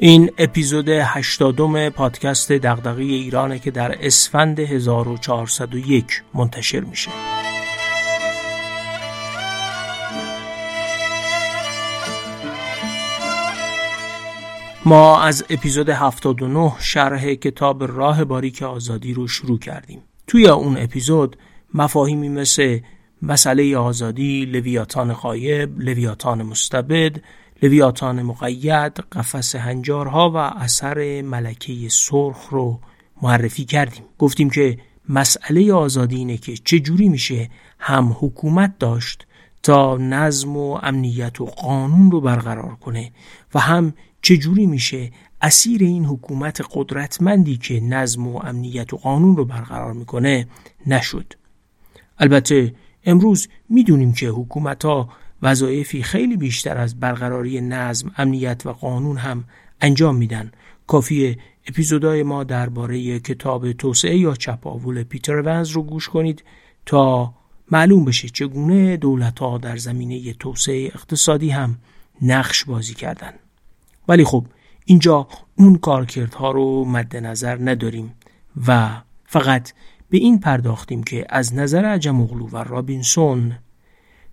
این اپیزود هشتادم پادکست دغدغه ایرانه که در اسفند 1401 منتشر میشه. ما از اپیزود 79 شرح کتاب راه باریک آزادی رو شروع کردیم. توی اون اپیزود مفاهیمی مثل مسئله آزادی، لویاتان غایب، لویاتان مستبد، لویاتان مقید، قفس هنجارها و اثر ملکه سرخ رو معرفی کردیم. گفتیم که مسئله آزادی اینه که چجوری میشه هم حکومت داشت تا نظم و امنیت و قانون رو برقرار کنه و هم چجوری میشه اسیر این حکومت قدرتمندی که نظم و امنیت و قانون رو برقرار می‌کنه نشد البته امروز می‌دونیم که حکومت ها وظایفی خیلی بیشتر از برقراری نظم، امنیت و قانون هم انجام میدن. کافی اپیزودهای ما درباره کتاب توسعه یا چپاول پیتر ونز رو گوش کنید تا معلوم بشه چگونه دولت ها در زمینه توسعه اقتصادی هم نقش بازی کردن. ولی خب اینجا اون کارکردها رو مد نظر نداریم و فقط به این پرداختیم که از نظر عجم و رابینسون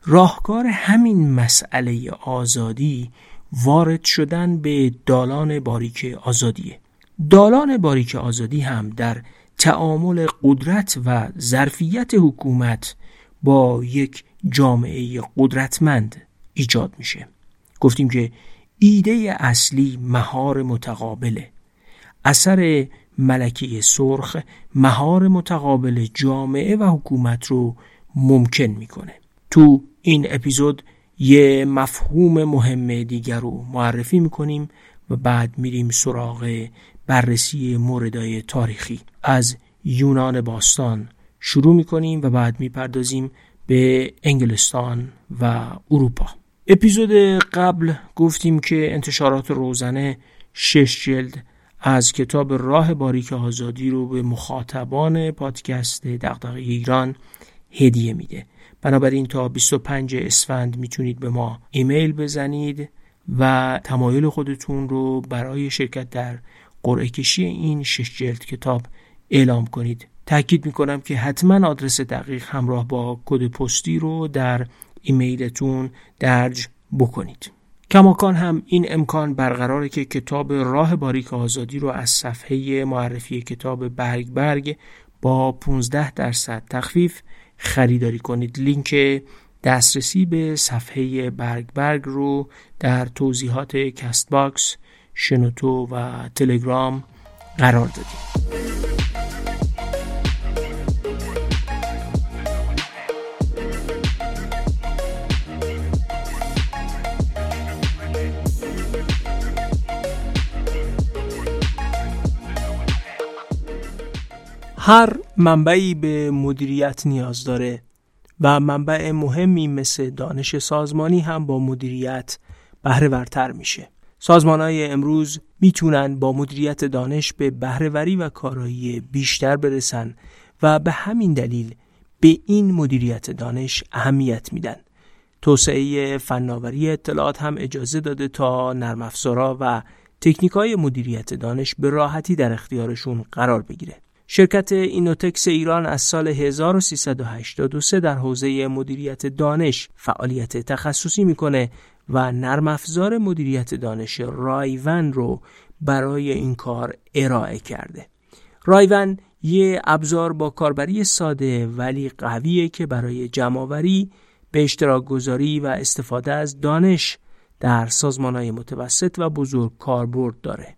راهکار همین مسئله آزادی وارد شدن به دالان باریک آزادیه. دالان باریک آزادی هم در تعامل قدرت و ظرفیت حکومت با یک جامعه قدرتمند ایجاد میشه. گفتیم که ایده اصلی مهار متقابله. اثر ملکه سرخ مهار متقابل جامعه و حکومت رو ممکن می‌کنه. تو این اپیزود یه مفهوم مهم دیگر رو معرفی می‌کنیم و بعد میریم سراغ بررسی موردهای تاریخی. از یونان باستان شروع می‌کنیم و بعد می‌پردازیم به انگلستان و اروپا. اپیزود قبل گفتیم که انتشارات روزنه شش جلد از کتاب راه باریک آزادی رو به مخاطبان پادکست دغدغه ایران هدیه میده. بنابراین تا 25 اسفند می‌تونید به ما ایمیل بزنید و تمایل خودتون رو برای شرکت در قرعه کشی این شش جلد کتاب اعلام کنید. تاکید می‌کنم که حتما آدرس دقیق همراه با کد پستی رو در ایمیلتون درج بکنید. کماکان هم این امکان برقراره که کتاب راه باریک آزادی رو از صفحه معرفی کتاب برگ برگ با 15 درصد تخفیف خریداری کنید. لینک دسترسی به صفحه برگ برگ رو در توضیحات کست باکس شنوتو و تلگرام قرار دادیم. هر منبعی به مدیریت نیاز داره و منبع مهمی مثل دانش سازمانی هم با مدیریت بهره ورتر میشه. سازمان های امروز می‌تونن با مدیریت دانش به بهرهوری و کارایی بیشتر برسن و به همین دلیل به این مدیریت دانش اهمیت میدن. توسعه فناوری اطلاعات هم اجازه داده تا نرم افزارا و تکنیک های مدیریت دانش به راحتی در اختیارشون قرار بگیره. شرکت اینوتکس ایران از سال 1383 در حوزه مدیریت دانش فعالیت تخصصی می‌کنه و نرم افزار مدیریت دانش رایون رو برای این کار ارائه کرده. رایون یه ابزار با کاربری ساده ولی قویه که برای جمعآوری به اشتراک گذاری و استفاده از دانش در سازمانهای متوسط و بزرگ کاربرد داره.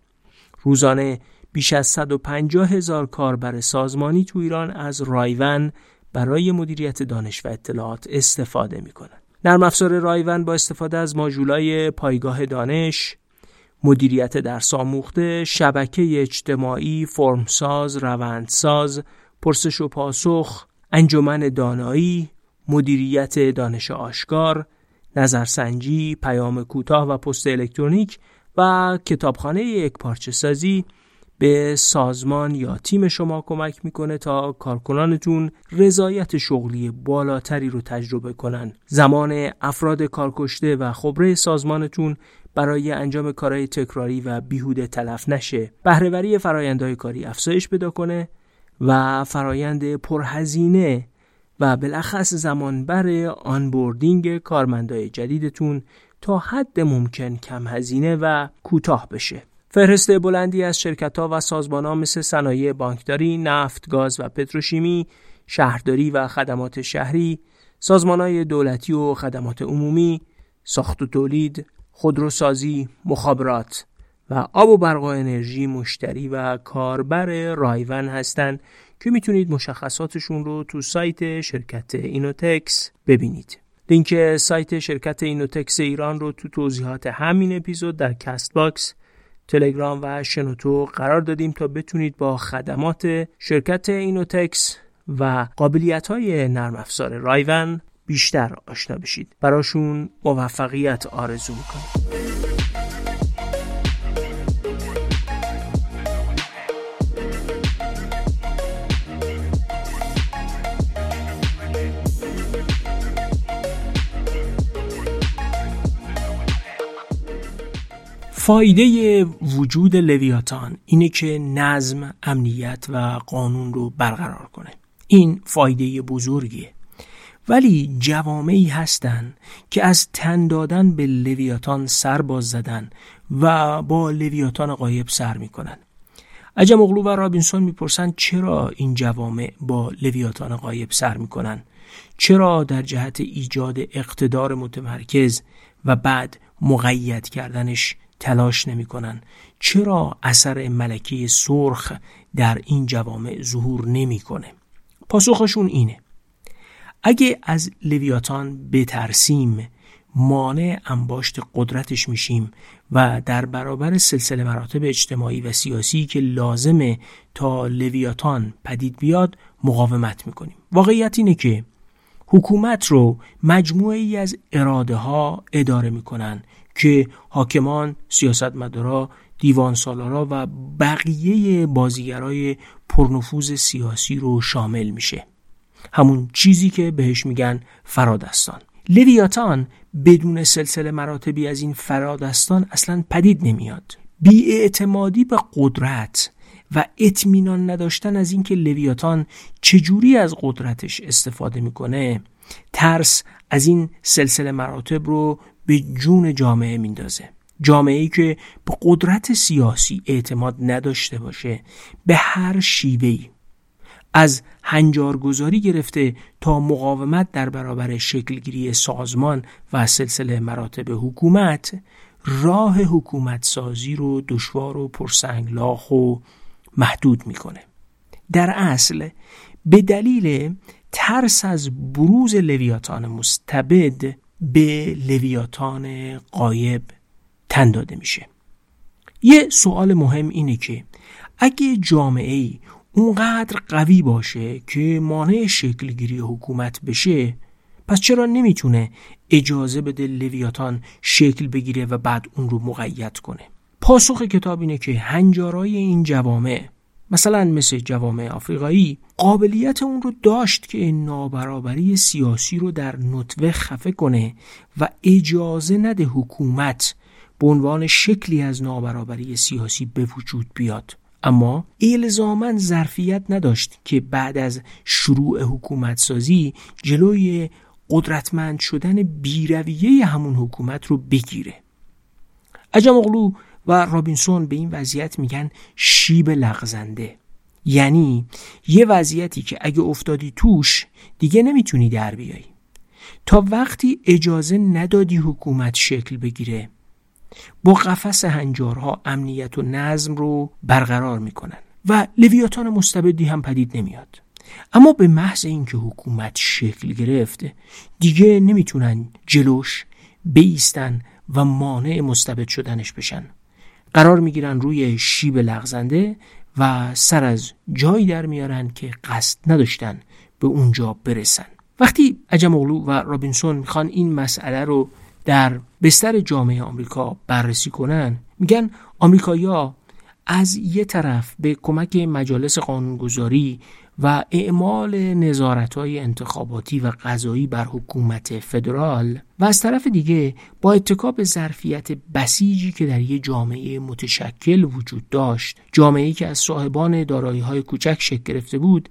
روزانه بیش از 150 هزار کاربر سازمانی تو ایران از رایون برای مدیریت دانش و اطلاعات استفاده می کنند. نرم افزار رایون با استفاده از ماژولای پایگاه دانش، مدیریت درس آموخته، شبکه اجتماعی، فرمساز، روندساز، پرسش و پاسخ، انجمن دانایی، مدیریت دانش آشکار، نظرسنجی، پیام کوتاه و پست الکترونیک و کتابخانه یک پارچه سازی به سازمان یا تیم شما کمک می‌کنه تا کارکنانتون رضایت شغلی بالاتری رو تجربه کنن. زمان افراد کارکشته و خبره سازمانتون برای انجام کارهای تکراری و بیهوده تلف نشه. بهرهوری فرایندهای کاری افزایش پیدا کنه و فرایند پرهزینه و بالاخص زمانبر آنبوردینگ کارمندای جدیدتون تا حد ممکن کم هزینه و کوتاه بشه. فهرست بلندی از شرکت ها و سازمان ها مثل صنایع بانکداری، نفت، گاز و پتروشیمی، شهرداری و خدمات شهری، سازمان های دولتی و خدمات عمومی، ساخت و تولید، خودروسازی، مخابرات و آب و برق و انرژی مشتری و کاربر رایون هستند که می‌تونید مشخصاتشون رو تو سایت شرکت اینوتکس ببینید. لینک سایت شرکت اینوتکس ایران رو تو توضیحات همین اپیزود در کست باکس تلگرام و شنوتو قرار دادیم تا بتونید با خدمات شرکت اینوتکس و قابلیت های نرم افزار رایون بیشتر آشنا بشید. براشون موفقیت آرزو می‌کنیم. فایده وجود لویاتان اینه که نظم، امنیت و قانون رو برقرار کنه. این فایده بزرگیه. ولی جوامعی هستند که از تن دادن به لویاتان سر باز زدن و با لویاتان قایب سر می‌کنن. عجم اغلو و رابینسون می‌پرسند چرا این جوامع با لویاتان قایب سر می‌کنن؟ چرا در جهت ایجاد اقتدار متمرکز و بعد مقید کردنش تلاش نمی‌کنن. چرا اثر ملکی سرخ در این جوامع ظهور نمی‌کنه؟ پاسخشون اینه. اگه از لویاتان بترسیم مانع انباشت قدرتش میشیم و در برابر سلسله مراتب اجتماعی و سیاسی که لازمه تا لویاتان پدید بیاد مقاومت می‌کنیم. واقعیت اینه که حکومت رو مجموعه ای از اراده ها اداره می‌کنن که حاکمان، سیاستمدارا، دیوان سالارا و بقیه بازیگرای پرنفوذ سیاسی رو شامل میشه. همون چیزی که بهش میگن فرادستان. لویاتان بدون سلسله مراتبی از این فرادستان اصلا پدید نمیاد. بیاعتمادی به قدرت و اطمینان نداشتن از اینکه لویاتان چجوری از قدرتش استفاده می‌کنه ترس از این سلسله مراتب رو به جون جامعه میندازه. جامعه ای که به قدرت سیاسی اعتماد نداشته باشه به هر شیوهی از هنجارگذاری گرفته تا مقاومت در برابر شکلگیری سازمان و سلسله مراتب حکومت راه حکومت سازی رو دشوار و پرسنگلاخ و محدود می‌کنه. در اصل به دلیل ترس از بروز لویاتان مستبد به لویاتان قایب تن داده میشه. یه سوال مهم اینه که اگه جامعه ای اونقدر قوی باشه که مانع شکلگیری حکومت بشه پس چرا نمی‌تونه اجازه بده لویاتان شکل بگیره و بعد اون رو مقید کنه؟ پاسخ کتاب اینه که هنجارای این جوامع مثلا مثل جوامع آفریقایی قابلیت اون رو داشت که نابرابری سیاسی رو در نطوه خفه کنه و اجازه نده حکومت به عنوان شکلی از نابرابری سیاسی به وجود بیاد. اما الزاما ظرفیت نداشت که بعد از شروع حکومت سازی جلوی قدرتمند شدن بیرویه همون حکومت رو بگیره. عجم و رابینسون به این وضعیت میگن شیب لغزنده. یعنی یه وضعیتی که اگه افتادی توش دیگه نمی‌تونی در بیای. تا وقتی اجازه ندادی حکومت شکل بگیره با قفس هنجارها امنیت و نظم رو برقرار می‌کنن و لویاتان مستبدی هم پدید نمیاد. اما به محض اینکه حکومت شکل گرفته دیگه نمی‌تونن جلوش بیستن و مانع مستبد شدنش بشن. قرار می‌گیرن روی شیب لغزنده و سر از جایی در میارن که قصد نداشتن به اونجا برسن. وقتی عجم اغلو و رابینسون می‌خوان این مسئله رو در بستر جامعه آمریکا بررسی کنن میگن آمریکایی‌ها از یه طرف به کمک مجالس قانونگذاری و اعمال نظارت های انتخاباتی و قضایی بر حکومت فدرال و از طرف دیگه با اتکا به ظرفیت بسیجی که در یک جامعه متشکل وجود داشت جامعه که از صاحبان دارایی های کوچک شکل گرفته بود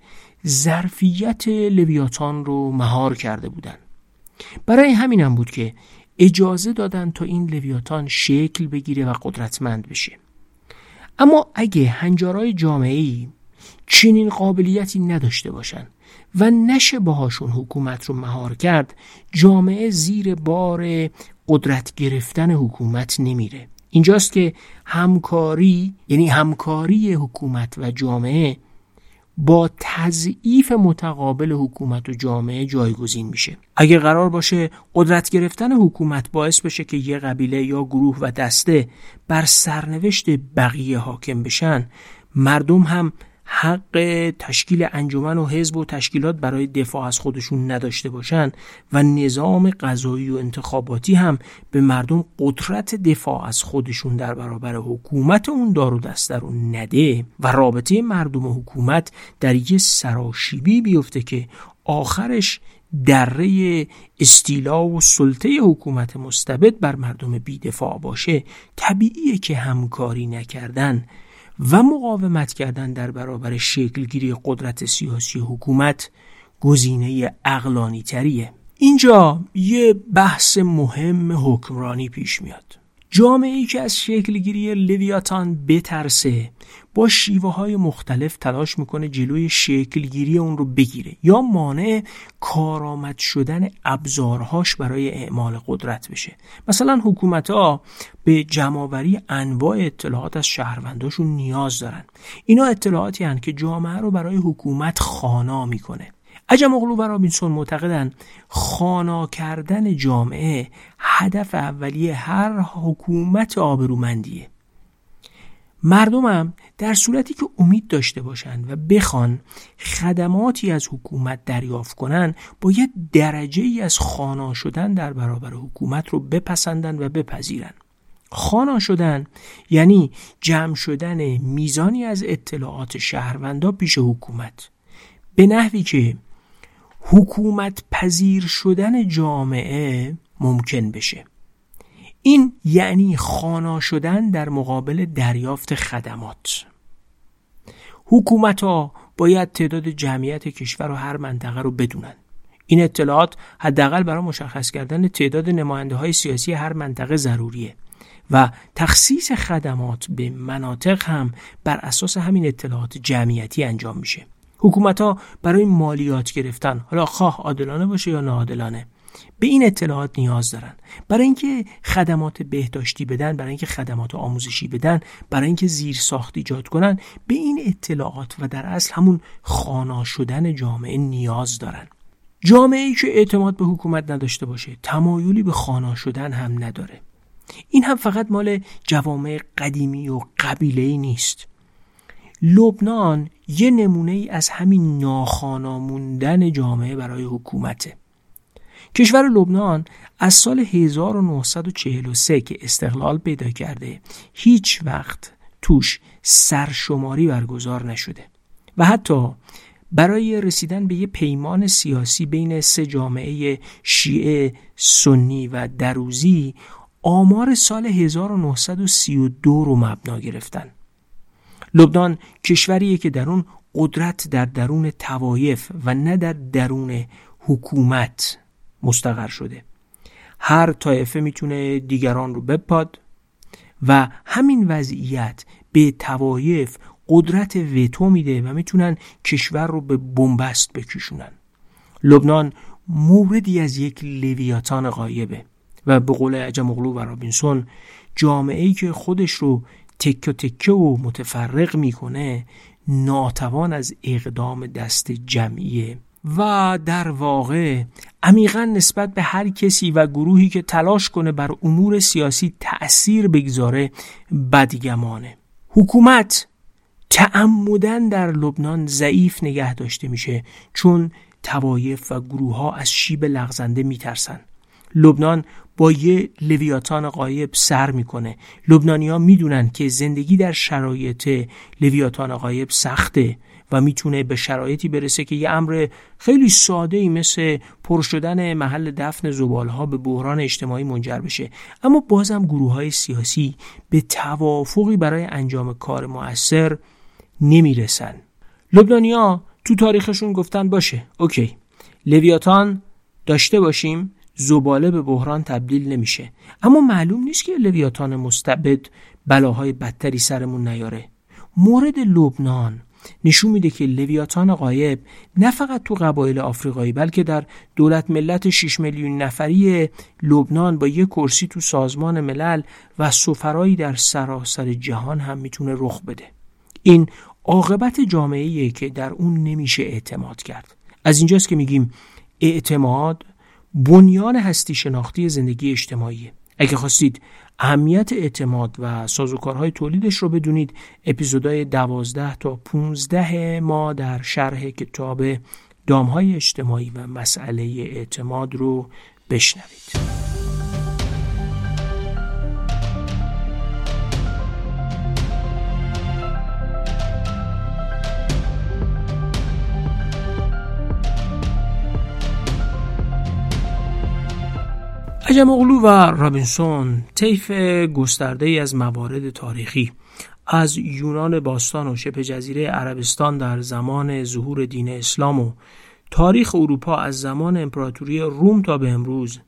ظرفیت لویاتان رو مهار کرده بودند. برای همینم بود که اجازه دادن تا این لویاتان شکل بگیره و قدرتمند بشه. اما اگه هنجارای جامعه چنین قابلیتی نداشته باشن و نشه باهاشون حکومت رو مهار کرد جامعه زیر بار قدرت گرفتن حکومت نمیره. اینجاست که همکاری یعنی همکاری حکومت و جامعه با تضعیف متقابل حکومت و جامعه جایگزین میشه. اگه قرار باشه قدرت گرفتن حکومت باعث بشه که یه قبیله یا گروه و دسته بر سرنوشت بقیه حاکم بشن مردم هم حق تشکیل انجمن و حزب و تشکیلات برای دفاع از خودشون نداشته باشن و نظام قضایی و انتخاباتی هم به مردم قدرت دفاع از خودشون در برابر حکومت اون دار و دسته رو نده و رابطه مردم و حکومت در یه سراشیبی بیفته که آخرش دره استیلا و سلطه حکومت مستبد بر مردم بیدفاع باشه. طبیعیه که همکاری نکردن و مقاومت کردن در برابر شکلگیری قدرت سیاسی حکومت گزینه اقلانی تریه اینجا یه بحث مهم حکمرانی پیش میاد. جامعه ای که از شکلگیری لویاتان بترسه با شیوه های مختلف تلاش می‌کنه جلوی شکلگیری اون رو بگیره یا مانع کارآمد شدن ابزارهاش برای اعمال قدرت بشه. مثلا حکومت ها به جمعوری انواع اطلاعات از شهرونداشون نیاز دارن. اینا اطلاعاتی هن که جامعه رو برای حکومت خانا می‌کنه. عجم اغلو و رابینسون معتقدن خانا کردن جامعه هدف اولیه هر حکومت آبرومندیه. مردمم در صورتی که امید داشته باشند و بخوان خدماتی از حکومت دریافت کنند باید درجه ای از خانا شدن در برابر حکومت رو بپسندن و بپذیرن خانا شدن یعنی جمع شدن میزانی از اطلاعات شهروندا پیش حکومت. به نحوی که حکومت پذیر شدن جامعه ممکن بشه. این یعنی خانا شدن در مقابل دریافت خدمات. حکومت ها باید تعداد جمعیت کشور و هر منطقه رو بدونن. این اطلاعات حداقل برای مشخص کردن تعداد نماینده های سیاسی هر منطقه ضروریه و تخصیص خدمات به مناطق هم بر اساس همین اطلاعات جمعیتی انجام میشه. حکومت ها برای مالیات گرفتن حالا خواه عادلانه باشه یا ناعادلانه به این اطلاعات نیاز دارن. برای اینکه خدمات بهداشتی بدن برای اینکه خدمات آموزشی بدن برای اینکه زیر ساخت ایجاد کنن به این اطلاعات و در اصل همون خانا شدن جامعه نیاز دارن. جامعه ای که اعتماد به حکومت نداشته باشه تمایلی به خانا شدن هم نداره. این هم فقط مال جوامع قدیمی و قبیله نیست. لبنان یه نمونه ای از همین ناخانا موندن جامعه برای حکومته. کشور لبنان از سال 1943 که استقلال پیدا کرده هیچ وقت توش سرشماری برگزار نشده و حتی برای رسیدن به یه پیمان سیاسی بین سه جامعه شیعه سنی و دروزی آمار سال 1932 رو مبنا گرفتن. لبنان کشوریه که در اون قدرت در درون توایف و نه در درون حکومت مستقر شده. هر طایفه می‌تونه دیگران رو بپاد و همین وضعیت به توایف قدرت وتو میده و می‌تونن کشور رو به بنبست بکشونن. لبنان موردی از یک لویاتان غایبه و به قول عجم و رابینسون جامعه ای که خودش رو تکه تکه و متفرق می‌کنه ناتوان از اقدام دست جمعیه و در واقع عمیقا نسبت به هر کسی و گروهی که تلاش کنه بر امور سیاسی تأثیر بگذاره بدگمانه. حکومت تعمدن در لبنان ضعیف نگه داشته میشه چون توایف و گروه ها از شیب لغزنده میترسن. لبنان با یه لویاتان قایب سر می‌کنه. لبنانی ها می‌دونن که زندگی در شرایط لویاتان قایب سخته و می‌تونه به شرایطی برسه که یه امر خیلی ساده ای مثل پر شدن محل دفن زبالها به بحران اجتماعی منجر بشه. اما بازم گروه های سیاسی به توافقی برای انجام کار مؤثر نمی‌رسن. لبنانیا تو تاریخشون گفتن باشه. اوکی. لویاتان داشته باشیم؟ زباله به بحران تبدیل نمیشه. اما معلوم نیست که لویاتان مستبد بلاهای بدتری سرمون نیاره. مورد لبنان نشون میده که لویاتان قایب نه فقط تو قبایل آفریقایی بلکه در دولت ملت 6 میلیون نفری لبنان با یک کرسی تو سازمان ملل و سفرایی در سراسر جهان هم می‌تونه رخ بده. این عاقبت جامعه که در اون نمیشه اعتماد کرد. از اینجاست که میگیم اعتماد بنیان هستی شناختی زندگی اجتماعی. اگه خواستید اهمیت اعتماد و سازوکارهای تولیدش رو بدونید اپیزودهای دوازده تا 15 ما در شرح کتاب دامهای اجتماعی و مسئله اعتماد رو بشنوید. عجم اغلو و رابینسون طیف گسترده ای از موارد تاریخی از یونان باستان و شبه جزیره عربستان در زمان ظهور دین اسلام و تاریخ اروپا از زمان امپراتوری روم تا به امروز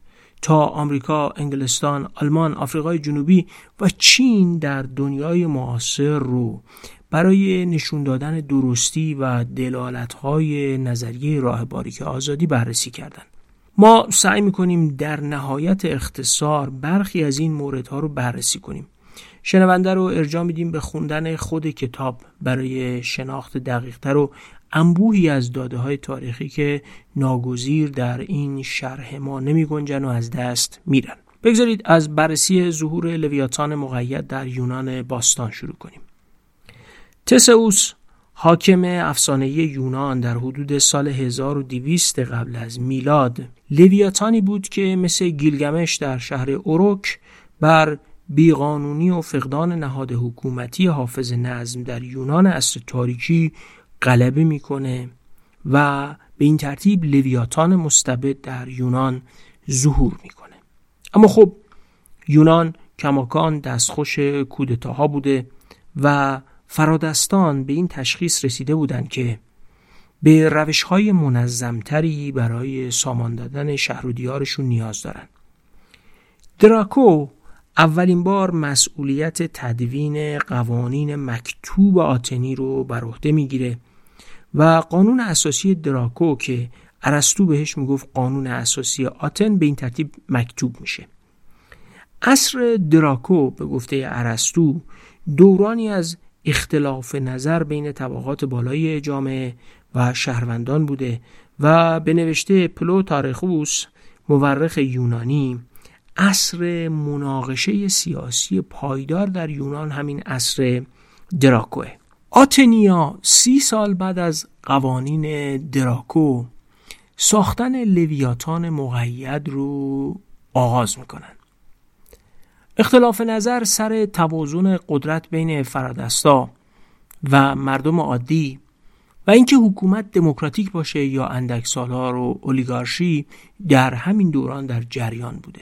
تا آمریکا، انگلستان، آلمان، آفریقای جنوبی و چین در دنیای معاصر رو برای نشون دادن درستی و دلالت‌های نظریه راه باریک آزادی بررسی کردند. ما سعی می‌کنیم در نهایت اختصار برخی از این موردها رو بررسی کنیم. شنونده رو ارجاع میدیم به خوندن خود کتاب برای شناخت دقیقتر و انبوهی از داده های تاریخی که ناگزیر در این شرح ما نمی گنجن و از دست میرن. بگذارید از بررسی ظهور لویاتان مقید در یونان باستان شروع کنیم. تسئوس حاکم افسانه یونان در حدود سال 1200 قبل از میلاد. لویاتانی بود که مثل گیلگمش در شهر اوروک بر بیقانونی و فقدان نهاد حکومتی حافظ نظم در یونان اصر تاریکی غلبه می‌کنه و به این ترتیب لویاتان مستبد در یونان ظهور می‌کنه. اما خب یونان کماکان دستخوش کودتاها بوده و فرادستان به این تشخیص رسیده بودند که به روش های منظمتری برای سامان دادن شهر و دیارشون نیاز دارن. دراکو اولین بار مسئولیت تدوین قوانین مکتوب آتنی رو بر عهده می‌گیره و قانون اساسی دراکو که ارسطو بهش می‌گفت قانون اساسی آتن به این ترتیب مکتوب میشه. عصر دراکو به گفته ارسطو دورانی از اختلاف نظر بین طبقات بالای جامعه و شهروندان بوده و به نوشته پلو تاریخوس مورخ یونانی اصر مناقشه سیاسی پایدار در یونان همین اصر دراکوه. آتنیا سی سال بعد از قوانین دراکو ساختن لویاتان مقید رو آغاز می‌کنن اختلاف نظر سر توازن قدرت بین فرادستا و مردم عادی و اینکه حکومت دموکراتیک باشه یا اندک سالار و اولیگارشی در همین دوران در جریان بوده.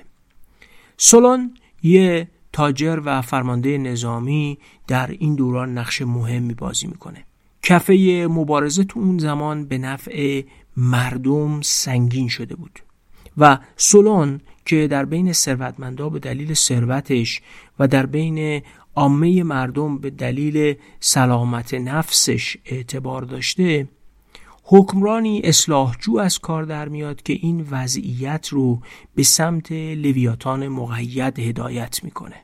سولون یه تاجر و فرمانده نظامی در این دوران نقش مهمی بازی می‌کنه. کفه مبارزه تو اون زمان به نفع مردم سنگین شده بود و سولون که در بین ثروتمندا به دلیل ثروتش و در بین عامه مردم به دلیل سلامت نفسش اعتبار داشته حکمرانی اصلاحجو از کار در میاد که این وضعیت رو به سمت لویاتان مقید هدایت می‌کنه.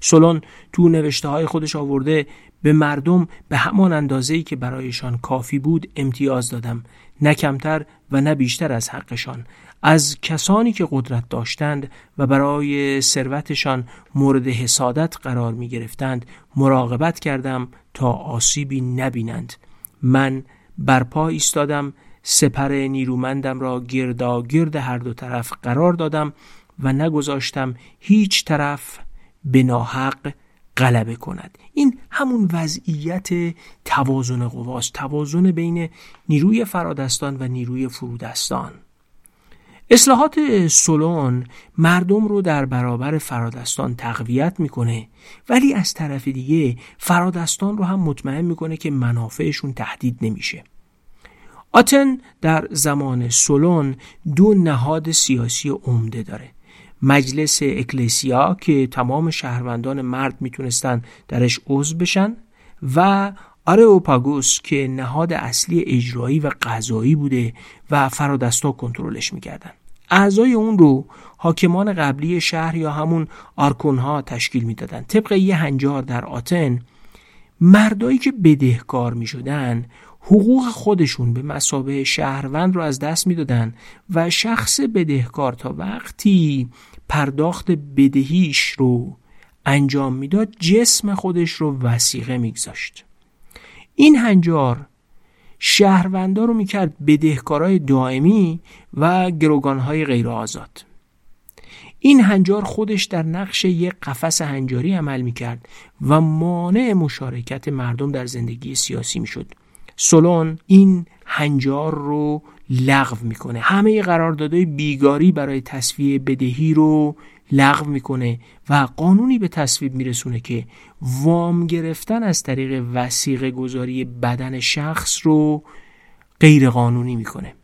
سولون تو نوشته های خودش آورده به مردم به همان اندازه‌ای که برایشان کافی بود امتیاز دادم نه کمتر و نه بیشتر از حقشان. از کسانی که قدرت داشتند و برای ثروتشان مورد حسادت قرار می گرفتند مراقبت کردم تا آسیبی نبینند. من برپا ایستادم سپر نیرومندم را گردا گرد هر دو طرف قرار دادم و نگذاشتم هیچ طرف به ناحق غلبه کند. این همون وضعیت توازن قواست توازن بین نیروی فرادستان و نیروی فرودستان. اصلاحات سولون مردم رو در برابر فرادستان تقویت می‌کنه ولی از طرف دیگه فرادستان رو هم مطمئن می‌کنه که منافعشون تهدید نمیشه. آتن در زمان سولون دو نهاد سیاسی عمده داره. مجلس اکلسیا که تمام شهروندان مرد می‌تونستن درش عضو بشن و آرئوپاگوس که نهاد اصلی اجرایی و قضایی بوده و فرادستا کنترلش می‌کردن. اعضای اون رو حاکمان قبلی شهر یا همون آرکونها تشکیل می‌دادن. طبق یه هنجار در آتن مردایی که بدهکار می شدن حقوق خودشون به مسابه شهروند رو از دست می‌دادن و شخص بدهکار تا وقتی پرداخت بدهیش رو انجام می‌داد جسم خودش رو وسیقه میگذاشت. این هنجار شهروندا رو می‌کرد بدهکارای دائمی و گروگانهای غیر آزاد این هنجار خودش در نقش یک قفس هنجاری عمل می‌کرد و مانع مشارکت مردم در زندگی سیاسی می‌شد. سولون این هنجار رو لغو می‌کنه. همه قراردادهای بیگاری برای تصویه بدهی رو لغو می‌کنه و قانونی به تصویب میرسونه که وام گرفتن از طریق وسیقه گذاری بدن شخص رو غیر قانونی می‌کنه.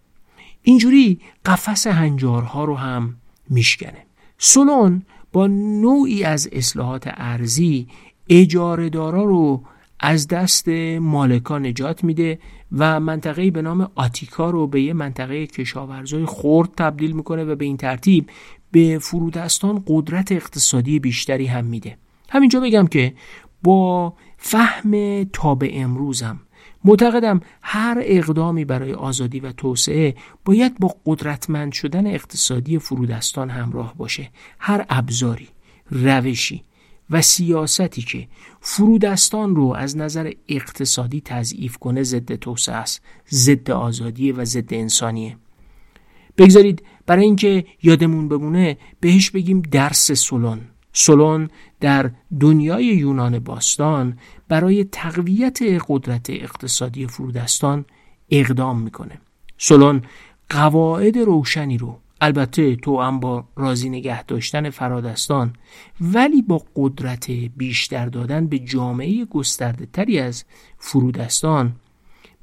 اینجوری قفس هنجارها رو هم میشکنه. سولون با نوعی از اصلاحات ارزی اجارهدارا رو از دست مالکان نجات میده و منطقه به نام آتیکا رو به یه منطقه کشاورزای خرد تبدیل می‌کنه و به این ترتیب به فرودستان قدرت اقتصادی بیشتری هم میده. همینجا بگم که با فهم تا به امروزم معتقدم هر اقدامی برای آزادی و توسعه باید با قدرتمند شدن اقتصادی فرودستان همراه باشه. هر ابزاری روشی و سیاستی که فرودستان رو از نظر اقتصادی تضعیف کنه ضد توسعه است ضد آزادی و ضد انسانیه. بگذارید برای اینکه یادمون بمونه بهش بگیم درس سولون سولون در دنیای یونان باستان برای تقویت قدرت اقتصادی فرودستان اقدام می‌کنه. سولون قواعد روشنی رو البته تو هم با راضی نگه داشتن فرادستان ولی با قدرت بیشتر دادن به جامعه گسترده تری از فرودستان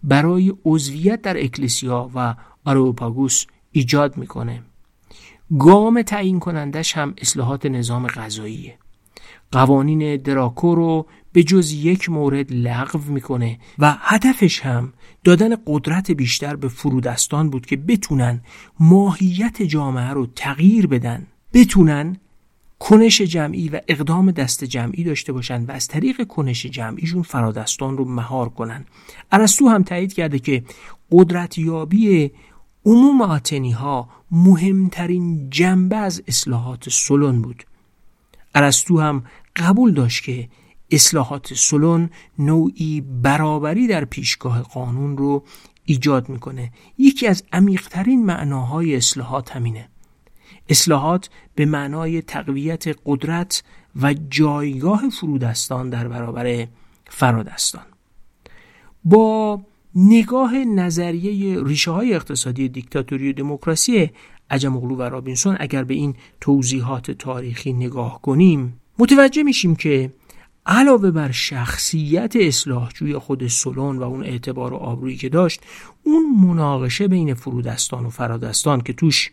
برای عضویت در اکلسیا و آروپاگوس ایجاد می‌کنه. گام تعیین کنندش هم اصلاحات نظام غذاییه قوانین دراکو رو به جز یک مورد لغو می‌کنه و هدفش هم دادن قدرت بیشتر به فرودستان بود که بتونن ماهیت جامعه رو تغییر بدن. بتونن کنش جمعی و اقدام دست جمعی داشته باشن و از طریق کنش جمعیشون فرادستان رو مهار کنن. ارسطو هم تایید کرده که قدرتیابی عموم آتنی ها مهمترین جنبه از اصلاحات سلون بود. ارسطو هم قبول داشت که اصلاحات سلون نوعی برابری در پیشگاه قانون رو ایجاد می‌کنه. یکی از عمیقترین معناهای اصلاحات همینه. اصلاحات به معنای تقویت قدرت و جایگاه فرودستان در برابر فرادستان. با نگاه نظریه ریشه های اقتصادی دیکتاتوری و دموکراسی عجم اغلو و رابینسون اگر به این توضیحات تاریخی نگاه کنیم متوجه میشیم که علاوه بر شخصیت اصلاحجوی خود سلون و اون اعتبار و آبرویی که داشت اون مناقشه بین فرودستان و فرادستان که توش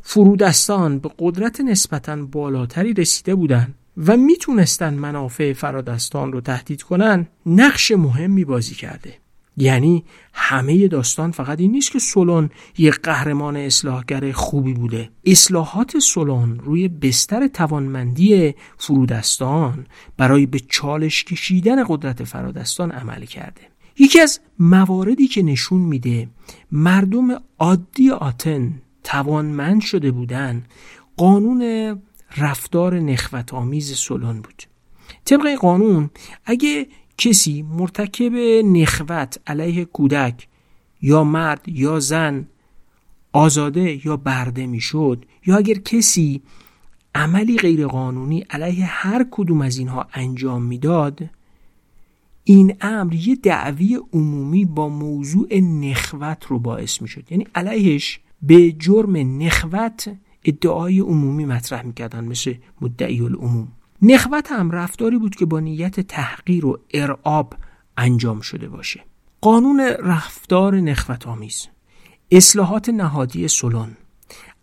فرودستان به قدرت نسبتا بالاتری رسیده بودند و می‌تونستن منافع فرادستان رو تهدید کنن نقش مهمی بازی کرده. یعنی همه داستان فقط این نیست که سولون یک قهرمان اصلاحگر خوبی بوده. اصلاحات سولون روی بستر توانمندی فرودستان برای به چالش کشیدن قدرت فرادستان عمل کرده. یکی از مواردی که نشون میده مردم عادی آتن توانمند شده بودن قانون رفتار نخوت آمیز سولون بود. طبق قانون اگه کسی مرتکب نخوت علیه کودک یا مرد یا زن آزاده یا برده می‌شد یا اگر کسی عملی غیرقانونی علیه هر کدوم از اینها انجام می‌داد این امر یه دعوی عمومی با موضوع نخوت رو باعث می شد یعنی علیهش به جرم نخوت ادعای عمومی مطرح می‌کردن مثل مدعی العموم. نخوت هم رفتاری بود که با نیت تحقیر و ارعاب انجام شده باشه. قانون رفتار نخوت آمیز اصلاحات نهادی سلون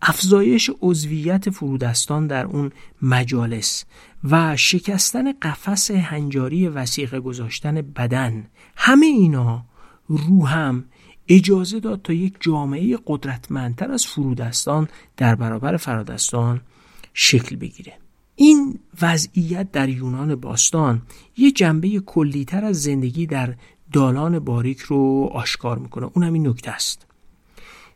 افزایش عضویت فرودستان در اون مجالس و شکستن قفس هنجاری وسیقه گذاشتن بدن همه اینا رو هم اجازه داد تا یک جامعه قدرتمندتر از فرودستان در برابر فرادستان شکل بگیره. این وضعیت در یونان باستان یه جنبه کلیتر از زندگی در دالان باریک رو آشکار می‌کنه. اونم این نکته است.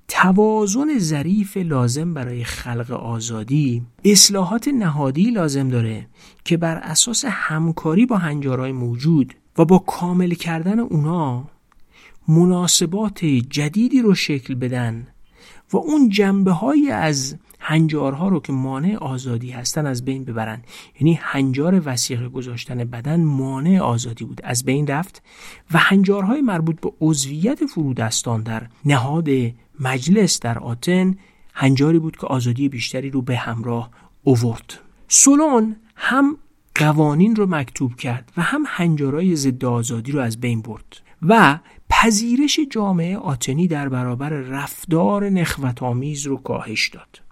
توازن ظریف لازم برای خلق آزادی اصلاحات نهادی لازم داره که بر اساس همکاری با هنجارهای موجود و با کامل کردن اونا مناسبات جدیدی رو شکل بدن و اون جنبه های از هنجارها رو که مانع آزادی هستن از بین ببرن. یعنی هنجار وسیقه گذاشتن بدن مانع آزادی بود. از بین رفت و هنجارهای مربوط به عضویت فرودستان در نهاد مجلس در آتن هنجاری بود که آزادی بیشتری رو به همراه اوورد. سولون هم قوانین رو مکتوب کرد و هم هنجارهای ضد آزادی رو از بین برد و پذیرش جامعه آتنی در برابر رفتار نخوتآمیز رو کاهش داد.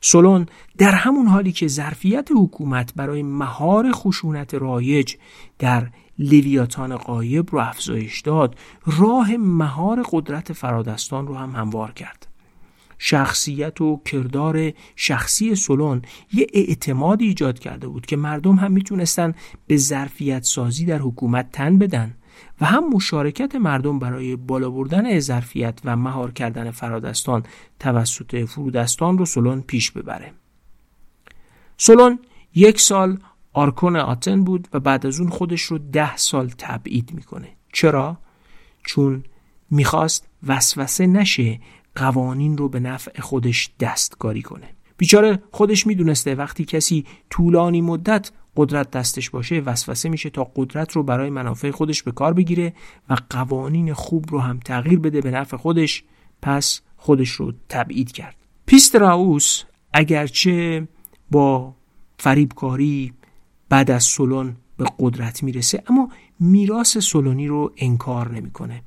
سولون در همون حالی که ظرفیت حکومت برای مهار خشونت رایج در لیویاتان قایب رو افزایش داد راه مهار قدرت فرادستان رو هم هموار کرد. شخصیت و کردار شخصی سولون یه اعتماد ایجاد کرده بود که مردم هم می‌تونستن به ظرفیت سازی در حکومت تن بدن. و هم مشارکت مردم برای بالا بردن ظرفیت و مهار کردن فرادستان توسط فرودستان رو سولون پیش ببره. سولون یک سال آرکون آتن بود و بعد از اون خودش رو ده سال تبعید می‌کنه. چرا؟ چون می‌خواست وسوسه نشه قوانین رو به نفع خودش دستکاری کنه. بیچاره خودش می‌دونسته وقتی کسی طولانی مدت قدرت دستش باشه وسوسه میشه تا قدرت رو برای منافع خودش به کار بگیره و قوانین خوب رو هم تغییر بده به نفع خودش. پس خودش رو تبعید کرد. پیسیستراتوس اگرچه با فریبکاری بعد از سولون به قدرت می‌رسه اما میراث سولونی رو انکار نمی‌کنه.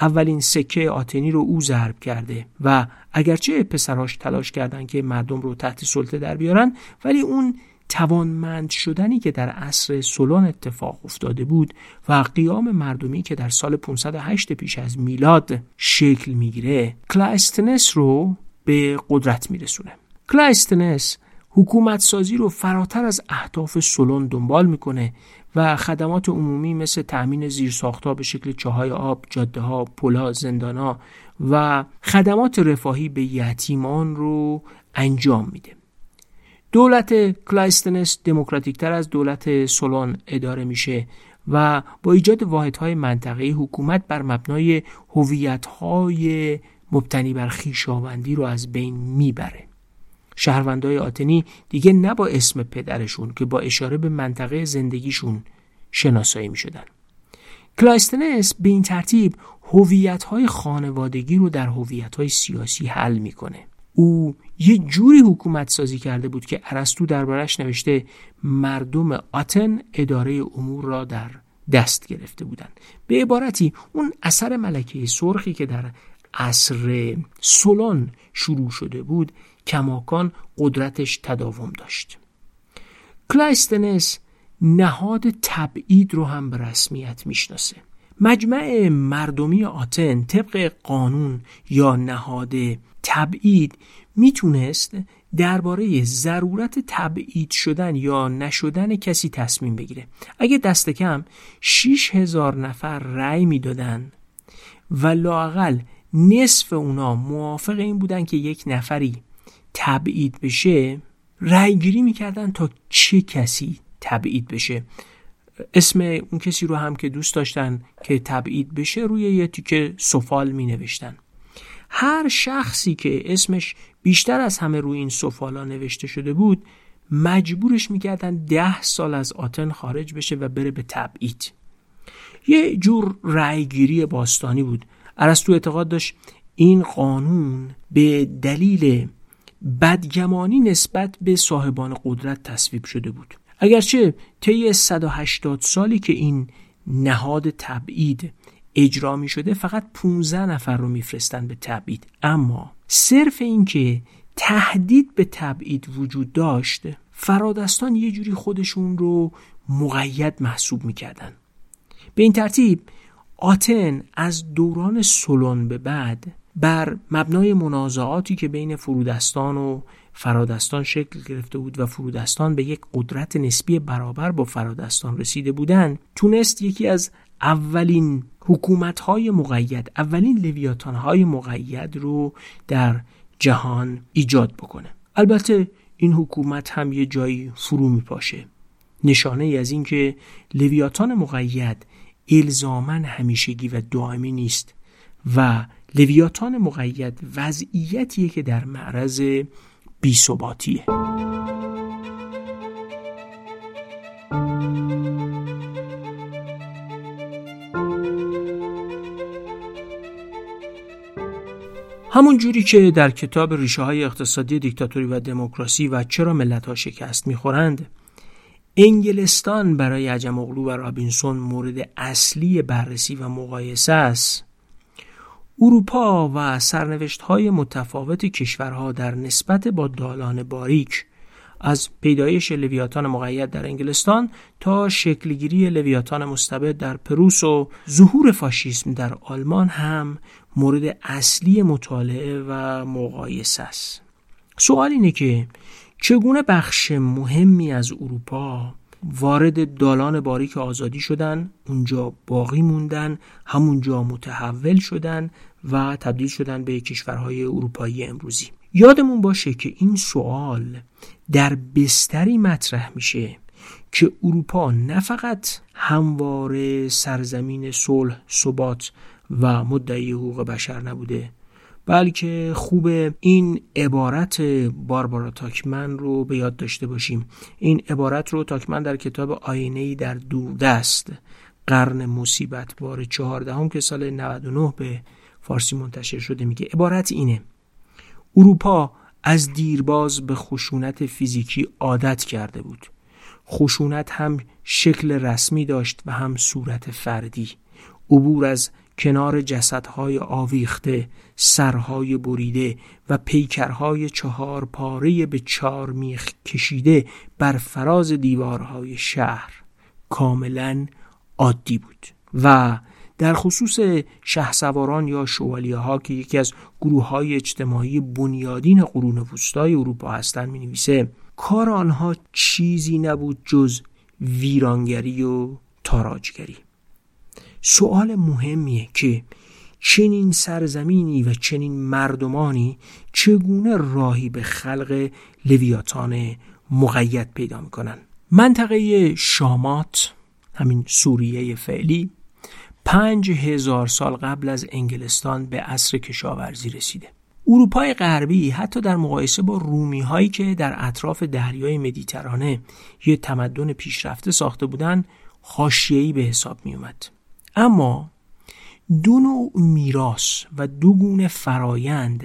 اولین سکه آتنی رو او ضرب کرده و اگرچه پسراش تلاش کردن که مردم رو تحت سلطه در بیارن ولی اون توانمند شدنی که در عصر سولون اتفاق افتاده بود و قیام مردمی که در سال 508 پیش از میلاد شکل می‌گیره کلایستنس رو به قدرت میرسونه کلایستنس حکومت سازی رو فراتر از اهداف سولون دنبال می‌کنه و خدمات عمومی مثل تأمین زیرساختها به شکل چاهای آب، جاده ها، پلا، زندان و خدمات رفاهی به یتیمان رو انجام میده. دولت کلایستنس دموکراتیک تر از دولت سولون اداره میشه و با ایجاد واحدهای منطقه‌ای حکومت بر مبنای هویت‌های مبتنی بر خیشاوندی رو از بین می‌بره شهروندهای آتنی دیگه نه با اسم پدرشون که با اشاره به منطقه زندگیشون شناسایی می شدن. کلایستنس به این ترتیب هویت‌های خانوادگی رو در هویت‌های سیاسی حل می‌کنه. او یه جوری حکومت سازی کرده بود که ارسطو دربارش نوشته مردم آتن اداره امور را در دست گرفته بودند. به عبارتی اون اثر ملکه سرخی که در عصر سولون شروع شده بود کماکان قدرتش تداوم داشت. کلایستنس نهاد تبعید رو هم به رسمیت می‌شناسه. مجمع مردمی آتن طبق قانون یا نهاد تبعید می‌تونست درباره ضرورت تبعید شدن یا نشدن کسی تصمیم بگیره. اگه دست کم 6 هزار نفر رأی می‌دادن و لاقل نصف اونا موافق این بودن که یک نفری تبعید بشه رأی گیری می‌کردن تا چه کسی تبعید بشه. اسم اون کسی رو هم که دوست داشتن که تبعید بشه روی یه تیکه سفال می نوشتن هر شخصی که اسمش بیشتر از همه روی این سفالا نوشته شده بود مجبورش می‌کردن ده سال از آتن خارج بشه و بره به تبعید. یه جور رأیگیری باستانی بود. ارسطو اعتقاد داشت این قانون به دلیل بدگمانی نسبت به صاحبان قدرت تصویب شده بود. اگرچه طی 180 سالی که این نهاد تبعید اجرا می شده فقط 15 نفر رو میفرستن به تبعید. اما صرف اینکه تهدید به تبعید وجود داشت فرادستان یه جوری خودشون رو مقید محسوب می‌کردن. به این ترتیب آتن از دوران سلون به بعد بر مبنای منازعاتی که بین فرودستان و فرادستان شکل گرفته بود و فرودستان به یک قدرت نسبی برابر با فرادستان رسیده بودند تونست یکی از اولین حکومت های مقید اولین لویاتان های مقید رو در جهان ایجاد بکنه. البته این حکومت هم یه جایی فرو میپاشه. نشانه ای از اینکه لویاتان مقید الزاما همیشگی و دائمی نیست و لویاتان مقید وضعیتیه که در معرض بیثباتیه. همون جوری که در کتاب ریشه های اقتصادی دیکتاتوری و دموکراسی و چرا ملت ها شکست می‌خورند انگلستان برای عجم اغلو و رابینسون مورد اصلی بررسی و مقایسه است. اروپا و سرنوشت های متفاوت کشورها در نسبت با دالان باریک از پیدایش لویاتان مقید در انگلستان تا شکلگیری لویاتان مستبد در پروس و ظهور فاشیسم در آلمان هم مورد اصلی مطالعه و مقایسه است. سوال اینه که چگونه بخش مهمی از اروپا وارد دالان باریک آزادی شدن اونجا باقی موندن همونجا متحول شدن و تبدیل شدن به کشورهای اروپایی امروزی. یادمون باشه که این سوال در بستری مطرح میشه که اروپا نه فقط همواره سرزمین صلح ثبات و مدعی حقوق بشر نبوده بلکه خوب این عبارت باربارا تاکمن رو به یاد داشته باشیم. این عبارت رو تاکمن در کتاب آینه در دوردست قرن مصیبت بار چهاردهم که سال 99 به فارسی منتشر شده میگه عبارت اینه اروپا از دیرباز به خشونت فیزیکی عادت کرده بود. خشونت هم شکل رسمی داشت و هم صورت فردی. عبور از کنار جسدهای آویخته سرهای بریده و پیکرهای چهار پاره به چار میخ کشیده بر فراز دیوارهای شهر. کاملا عادی بود. و در خصوص شهسواران یا شوالیه ها که یکی از گروه های اجتماعی بنیادین قرون وسطای اروپا هستند می نویسه کار آنها چیزی نبود جز ویرانگری و تاراجگری. سوال مهمیه که چنین سرزمینی و چنین مردمانی چگونه راهی به خلق لویاتان مقید پیدا می‌کنن منطقه شامات همین سوریه فعلی پنج هزار سال قبل از انگلستان به عصر کشاورزی رسیده اروپای غربی حتی در مقایسه با رومی هایی که در اطراف دریای مدیترانه یه تمدن پیشرفته ساخته بودن خاشیهی به حساب می اومد. اما دو نوع میراث و دو گونه فرایند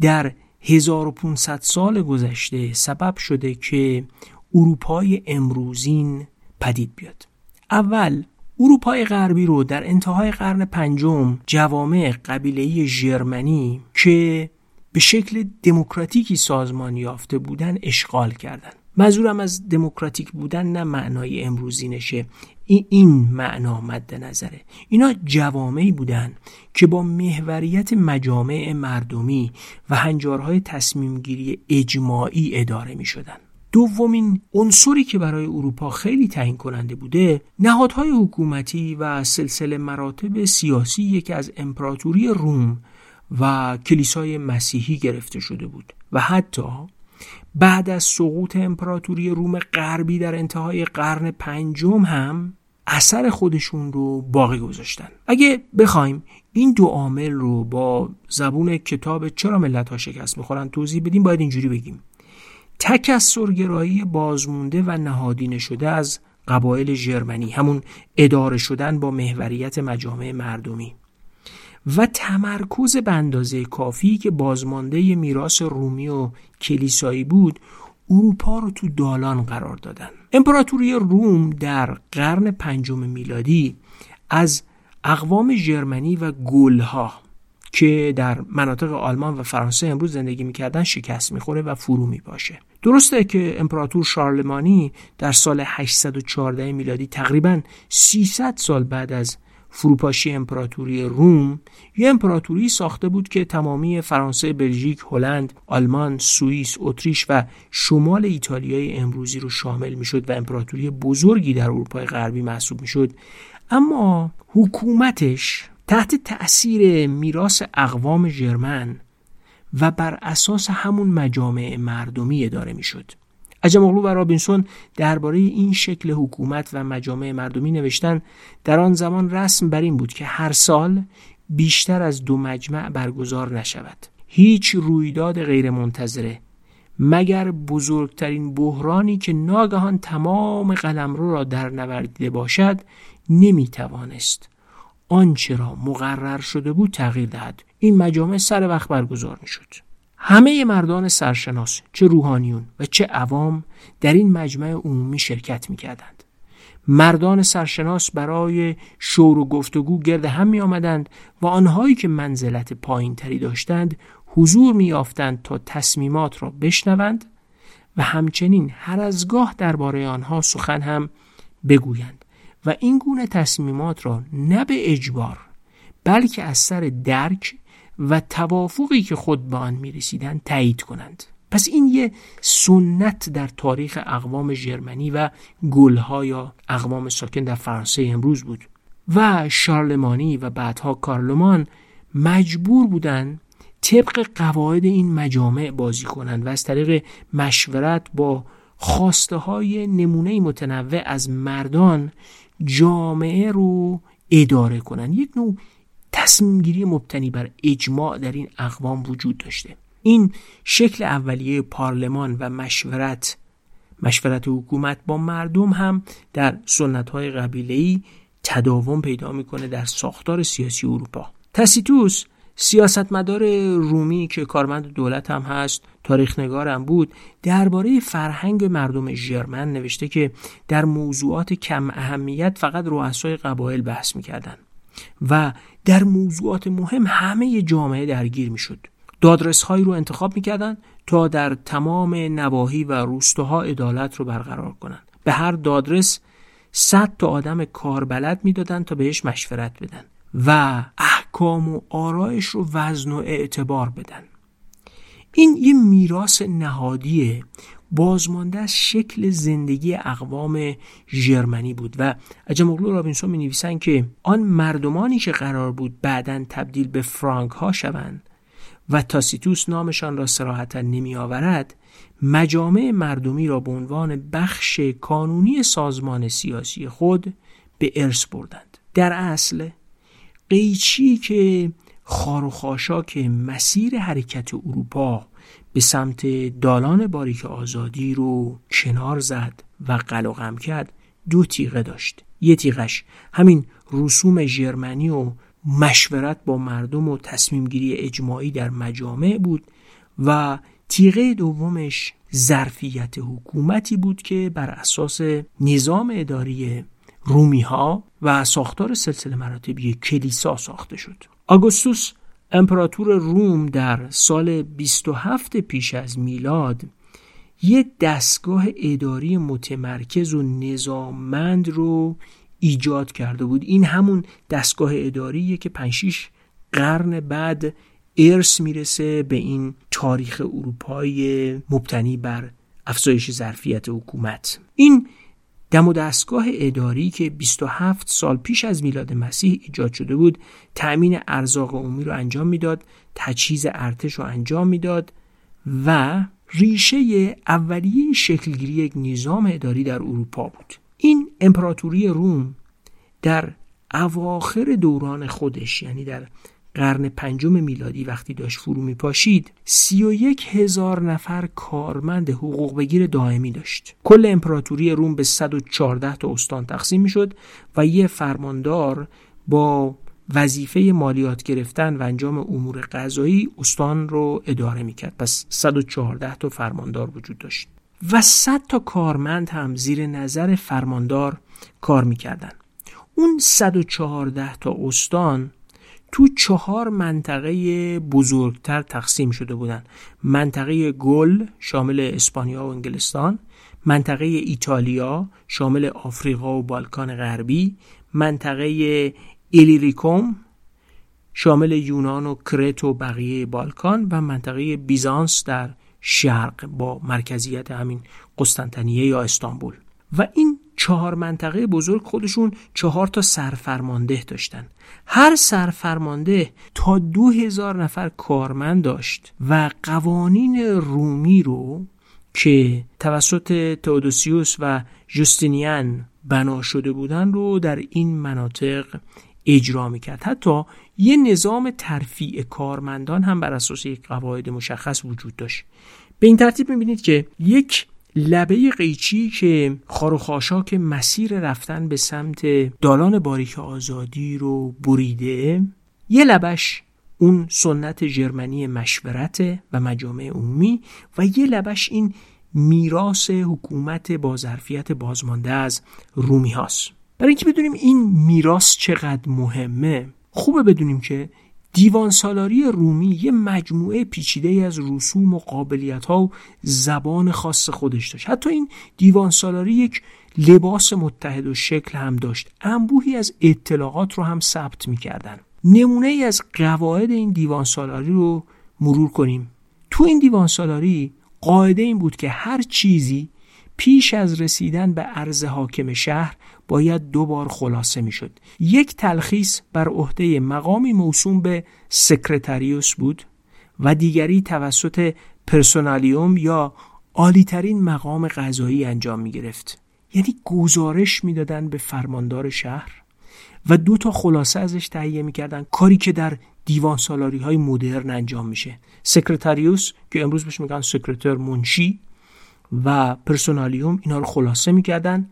در 1500 سال گذشته سبب شده که اروپای امروزین پدید بیاد اول اروپای غربی رو در انتهای قرن پنجم جوامع قبیله‌ای ژرمنی که به شکل دموکراتیکی سازمان یافته بودن اشغال کردند. منظورم از دموکراتیک بودن نه معنای امروزی نشه این, این معنا مد نظره اینا جوامعی بودن که با محوریت مجامع مردمی و هنجارهای تصمیمگیری اجماعی اداره می شدن. دومین عنصری که برای اروپا خیلی تعیین کننده بوده نهادهای حکومتی و سلسله مراتب سیاسی که از امپراتوری روم و کلیسای مسیحی گرفته شده بود و حتی بعد از سقوط امپراتوری روم غربی در انتهای قرن پنجم هم اثر خودشون رو باقی گذاشتن. اگه بخوایم این دو عامل رو با زبون کتاب چرا ملت ها شکست می‌خورن توضیح بدیم باید اینجوری بگیم. تکسرگرایی بازمونده و نهادینه شده از قبایل ژرمنی همون اداره شدن با محوریت مجامع مردمی. و تمرکز به کافی که بازمانده میراث رومی و کلیسایی بود اروپا رو تو دالان قرار دادن. امپراتوری روم در قرن پنجم میلادی از اقوام ژرمنی و گلها که در مناطق آلمان و فرانسه امروز زندگی می‌کردن شکست می‌خوره و فرو میپاشه درسته که امپراتور شارلمانی در سال 814 میلادی تقریبا 300 سال بعد از فروپاشی امپراتوری روم یه امپراتوری ساخته بود که تمامی فرانسه، بلژیک، هلند، آلمان، سوئیس، اتریش و شمال ایتالیای امروزی رو شامل می‌شد و امپراتوری بزرگی در اروپای غربی محسوب می‌شد اما حکومتش تحت تأثیر میراث اقوام ژرمن و بر اساس همون مجامع مردمی اداره می‌شد. اجماغلو و رابینسون درباره این شکل حکومت و مجامع مردمی نوشتن در آن زمان رسم بر این بود که هر سال بیشتر از دو مجمع برگزار نشود. هیچ رویداد غیرمنتظره مگر بزرگترین بحرانی که ناگهان تمام قلمرو را در نوردیده باشد نمی‌توانست. آنچه را مقرر شده بود تغییر دهد. این مجامع سر وقت برگزار می شد همه مردان سرشناس چه روحانیون و چه عوام در این مجمع عمومی شرکت می کردند. مردان سرشناس برای شور و گفتگو گرد هم می آمدند و آنهایی که منزلت پایین تری داشتند حضور می یافتند تا تصمیمات را بشنوند و همچنین هر از گاه درباره آنها سخن هم بگویند و این گونه تصمیمات را نه به اجبار بلکه از سر درک و توافقی که خود به آن می‌رسیدند تایید کنند. پس این یه سنت در تاریخ اقوام ژرمنی و گلها یا اقوام ساکن در فرانسه امروز بود. و شارلمانی و بعدها کارلمان مجبور بودند طبق قواعد این مجامع بازی کنند و از طریق مشورت با خواسته های نمونه متنوع از مردان جامعه رو اداره کنند. یک نوع تصمیم گیری مبتنی بر اجماع در این اقوام وجود داشته. این شکل اولیه پارلمان و مشورت مشورت حکومت با مردم هم در سنت های قبیله‌ای تداوم پیدا می‌کنه در ساختار سیاسی اروپا. تسیتوس سیاستمدار رومی که کارمند دولت هم هست تاریخ نگارم بود درباره فرهنگ مردم ژرمن نوشته که در موضوعات کم اهمیت فقط رؤسای قبایل بحث می‌کردن و در موضوعات مهم همه جامعه درگیر می‌شد. دادرس هایی رو انتخاب می‌کردن تا در تمام نواحی و روستاها عدالت رو برقرار کنند به هر دادرس صد تا آدم کاربلد می‌دادن تا بهش مشورت بدن و احکام و آرایش رو وزن و اعتبار بدن. این یه میراث نهادیه بازمانده از شکل زندگی اقوام ژرمنی بود و اجماغلو رابینسون می نویسن که آن مردمانی که قرار بود بعدا تبدیل به فرانک ها شوند و تاسیتوس نامشان را سراحتا نمی آورد مجامع مردمی را به عنوان بخش کانونی سازمان سیاسی خود به ارث بردند. در اصل قیچی که خار و مسیر حرکت اروپا به سمت دالان باریک آزادی رو کنار زد و قلقم کرد. دو تیغه داشت. یه تیغش همین رسوم ژرمنی و مشورت با مردم و تصمیم گیری اجماعی در مجامع بود و تیغه دومش ظرفیت حکومتی بود که بر اساس نظام اداری رومی ها و ساختار سلسله مراتبی کلیسا ساخته شد. آگوستوس امپراتور روم در سال 27 پیش از میلاد یه دستگاه اداری متمرکز و نظاممند رو ایجاد کرده بود. این همون دستگاه اداریه که 5 قرن بعد ارث می‌رسه به این تاریخ اروپای مبتنی بر افزایش ظرفیت حکومت. این دم و دستگاه اداری که 27 سال پیش از میلاد مسیح ایجاد شده بود تأمین ارزاق عمومی رو انجام می‌داد تجهیز ارتش رو انجام می‌داد و ریشه اولیه شکلگیری یک نظام اداری در اروپا بود. این امپراتوری روم در اواخر دوران خودش یعنی در قرن پنجم میلادی وقتی داشت فرو می پاشید سی و یک هزار نفر کارمند حقوق بگیر دائمی داشت. کل امپراتوری روم به 114 تا استان تقسیم می شد و یه فرماندار با وظیفه مالیات گرفتن و انجام امور قضایی استان رو اداره می‌کرد. پس 114 تا فرماندار وجود داشت. و 100 تا کارمند هم زیر نظر فرماندار کار می‌کردن. اون 114 تا استان تو چهار منطقه بزرگتر تقسیم شده بودن. منطقه گل شامل اسپانیا و انگلستان منطقه ایتالیا شامل آفریقا و بالکان غربی منطقه ایلیریکوم شامل یونان و کرت و بقیه بالکان و منطقه بیزانس در شرق با مرکزیت همین قسطنطنیه یا استانبول. و این چهار منطقه بزرگ خودشون چهار تا سرفرمانده داشتن. هر سرفرمانده تا دو هزار نفر کارمند داشت و قوانین رومی رو که توسط تئودوسیوس و جوستینیان بنا شده بودن رو در این مناطق اجرا می‌کرد. حتی یه نظام ترفیع کارمندان هم بر اساس یک قواعد مشخص وجود داشت. به این ترتیب می‌بینید که یک لبه قیچی که خاروخاشاک مسیر رفتن به سمت دالان باریک آزادی رو بریده یه لبش اون سنت جرمنی مشورت و مجامع عمومی و یه لبش این میراث حکومت با ظرفیت بازمانده از رومی هاست برای اینکه بدونیم این میراث چقدر مهمه خوبه بدونیم که دیوان سالاری رومی یه مجموعه پیچیده از رسوم و قابلیت ها و زبان خاص خودش داشت. حتی این دیوان سالاری یک لباس متحد و شکل هم داشت. انبوهی از اطلاعات رو هم ثبت می‌کردن. نمونه ای از قواعد این دیوان سالاری رو مرور کنیم. تو این دیوان سالاری قاعده این بود که هر چیزی پیش از رسیدن به عرض حاکم شهر باید دو بار خلاصه می‌شد. یک تلخیص بر عهده مقامی موسوم به سکرتریوس بود و دیگری توسط پرسونالیوم یا عالیترین مقام قضایی انجام می گرفت یعنی گزارش می‌دادن به فرماندار شهر و دو تا خلاصه ازش تهیه می‌کردن. کاری که در دیوان سالاری های مدرن انجام میشه. سکرتریوس که امروز بهش میگن سکرتر منشی و پرسونالیوم اینا رو خلاصه می‌کردن.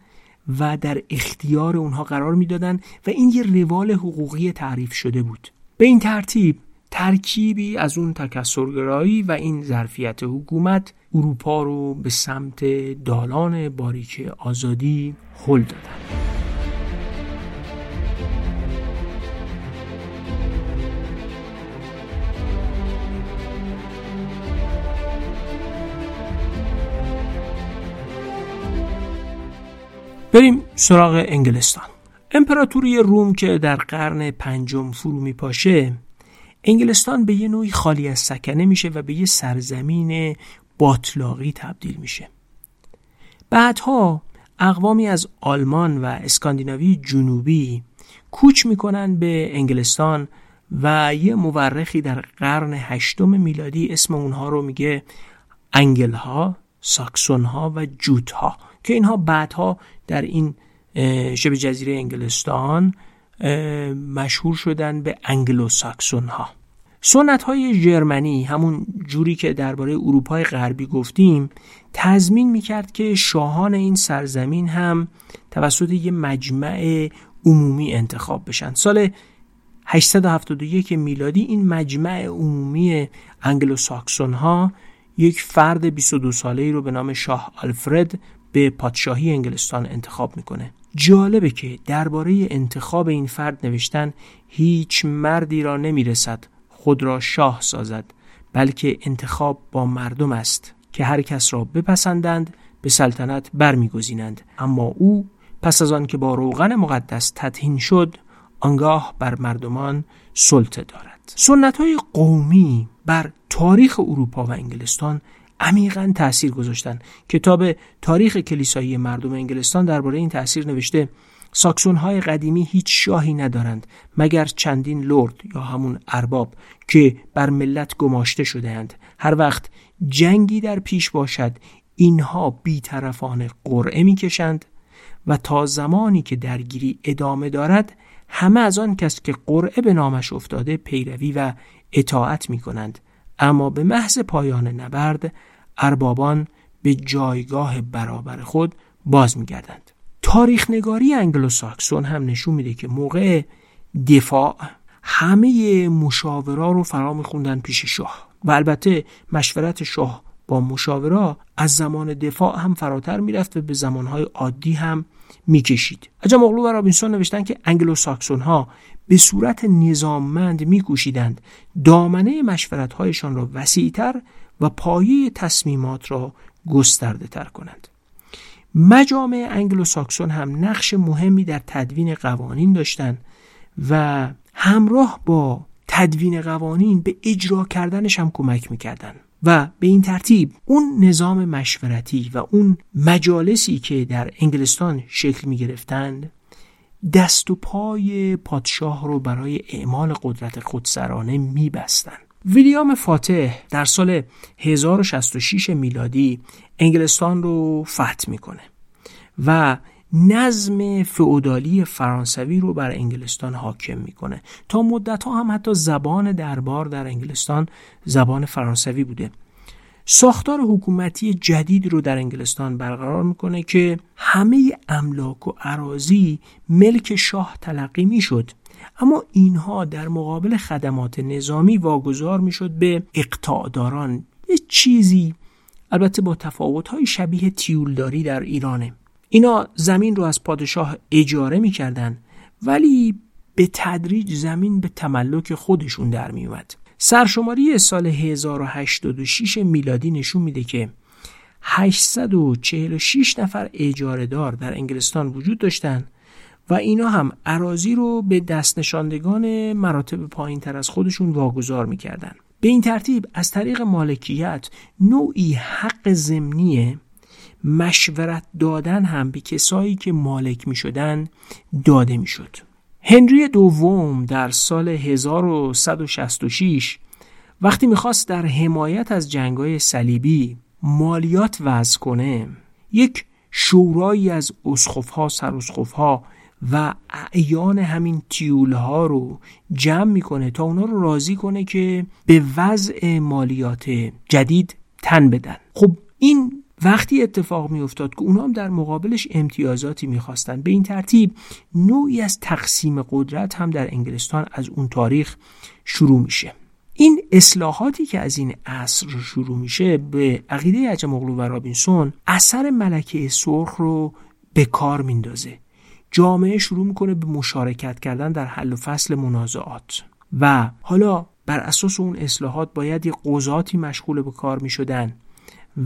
و در اختیار اونها قرار می‌دادن و این یه روال حقوقی تعریف شده بود. به این ترتیب ترکیبی از اون تکسرگرایی و این ظرفیت حکومت اروپا رو به سمت دالان باریک آزادی هل دادن. بریم سراغ انگلستان. امپراتوری روم که در قرن پنجم فرو می پاشه انگلستان به یه نوعی خالی از سکنه میشه و به یه سرزمین باطلاقی تبدیل میشه. بعدها اقوامی از آلمان و اسکاندیناوی جنوبی کوچ می‌کنن به انگلستان و یه مورخی در قرن هشتم میلادی اسم اونها رو میگه انگلها، ساکسونها و جوتها که اینها بعدها در این شبه جزیره انگلستان مشهور شدن به انگلو ساکسون ها سنت های جرمنی همون جوری که درباره اروپای غربی گفتیم تضمین می‌کرد که شاهان این سرزمین هم توسط یه مجمع عمومی انتخاب بشن. سال 871 میلادی این مجمع عمومی انگلو ساکسون ها یک فرد 22 ساله ای رو به نام شاه آلفرد به پادشاهی انگلستان انتخاب می‌کنه. جالبه که درباره انتخاب این فرد نوشتن هیچ مردی را نمی‌رسد خود را شاه سازد بلکه انتخاب با مردم است که هر کس را بپسندند به سلطنت برمیگزینند. اما او پس از آن که با روغن مقدس تطهین شد آنگاه بر مردمان سلطه دارد. سنت های قومی بر تاریخ اروپا و انگلستان عمیقا تاثیر گذاشتن. کتاب تاریخ کلیسایی مردم انگلستان درباره این تاثیر نوشته ساکسون های قدیمی هیچ شاهی ندارند مگر چندین لرد یا همون ارباب که بر ملت گماشته شدهاند. هر وقت جنگی در پیش باشد اینها بیطرفانه قرعه می‌کشند و تا زمانی که درگیری ادامه دارد همه از آن کس که قرعه به نامش افتاده پیروی و اطاعت می کنند اما به محض پایان نبرد اربابان به جایگاه برابر خود باز میگردند. تاریخ نگاری انگلو ساکسون هم نشون میده که موقع دفاع همه مشاورا رو فرا میخوندن پیش شاه و البته مشورت شاه با مشاورا از زمان دفاع هم فراتر می‌رفت و به زمانهای عادی هم می‌کشید. عجب مغلو و رابینسون نوشتن که انگلو ساکسون ها به صورت نظاممند میکوشیدند. دامنه مشورتهایشان را وسیعتر و پایه تصمیمات را گسترده تر کنند. مجامع انگلو ساکسون هم نقش مهمی در تدوین قوانین داشتند و همراه با تدوین قوانین به اجرا کردنش هم کمک می‌کردن و به این ترتیب اون نظام مشورتی و اون مجالسی که در انگلستان شکل می گرفتند دست و پای پادشاه رو برای اعمال قدرت خودسرانه می بستن. ویلیام فاتح در سال 1066 میلادی انگلستان رو فتح می‌کنه و نظم فئودالی فرانسوی رو بر انگلستان حاکم می‌کنه تا مدت ها هم حتی زبان دربار در انگلستان زبان فرانسوی بوده ساختار حکومتی جدید رو در انگلستان برقرار می‌کنه که همه املاک و عراضی ملک شاه تلقی می‌شد. اما اینها در مقابل خدمات نظامی واگذار می‌شد به اقتاداران یه چیزی البته با تفاوت‌های شبیه تیولداری در ایرانه. اینا زمین رو از پادشاه اجاره می‌کردن ولی به تدریج زمین به تملک خودشون در میومد سرشماری سال 1086 میلادی نشون میده که 846 نفر اجاره دار در انگلستان وجود داشتند و اینا هم عراضی رو به دست نشاندگان مراتب پایین تر از خودشون واگذار می‌کردن به این ترتیب از طریق مالکیت نوعی حق ضمنی مشورت دادن هم به کسایی که مالک می شدن داده می شد. هنری دوم در سال 1166 وقتی می‌خواست در حمایت از جنگای صلیبی مالیات وضع کنه یک شورایی از اسخفها سراسخفها و اعیان همین تیول ها رو جمع می‌کنه تا اونا رو راضی کنه که به وضع مالیات جدید تن بدن. خب این وقتی اتفاق می افتاد که اونا هم در مقابلش امتیازاتی می‌خواستن. به این ترتیب نوعی از تقسیم قدرت هم در انگلستان از اون تاریخ شروع میشه. این اصلاحاتی که از این عصر شروع میشه به عقیده عجم اغلو و رابینسون اثر ملکه سرخ رو به کار میندازه. جامعه شروع می‌کنه به مشارکت کردن در حل و فصل منازعات. و حالا بر اساس اون اصلاحات باید یه قضاتی مشغول به کار می‌شدن.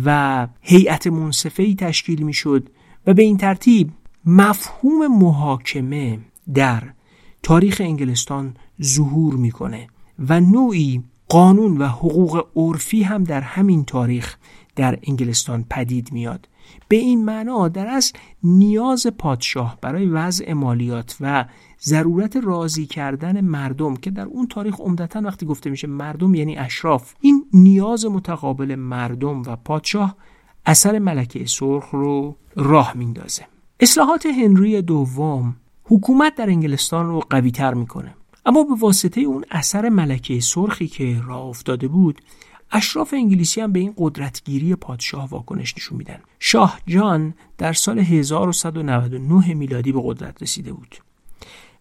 و هیئت منصفه تشکیل می‌شد و به این ترتیب مفهوم محاکمه در تاریخ انگلستان ظهور می‌کنه و نوعی قانون و حقوق عرفی هم در همین تاریخ در انگلستان پدید میاد به این معنا در اصل نیاز پادشاه برای وضع مالیات و ضرورت راضی کردن مردم که در اون تاریخ عمدتا وقتی گفته میشه مردم یعنی اشراف این نیاز متقابل مردم و پادشاه اثر ملکه سرخ رو راه میندازه. اصلاحات هنری دوم حکومت در انگلستان رو قوی تر می‌کنه. اما به واسطه اون اثر ملکه سرخی که راه افتاده بود اشراف انگلیسی هم به این قدرتگیری پادشاه واکنش نشون میدن. شاه جان در سال 1199 میلادی به قدرت رسیده بود.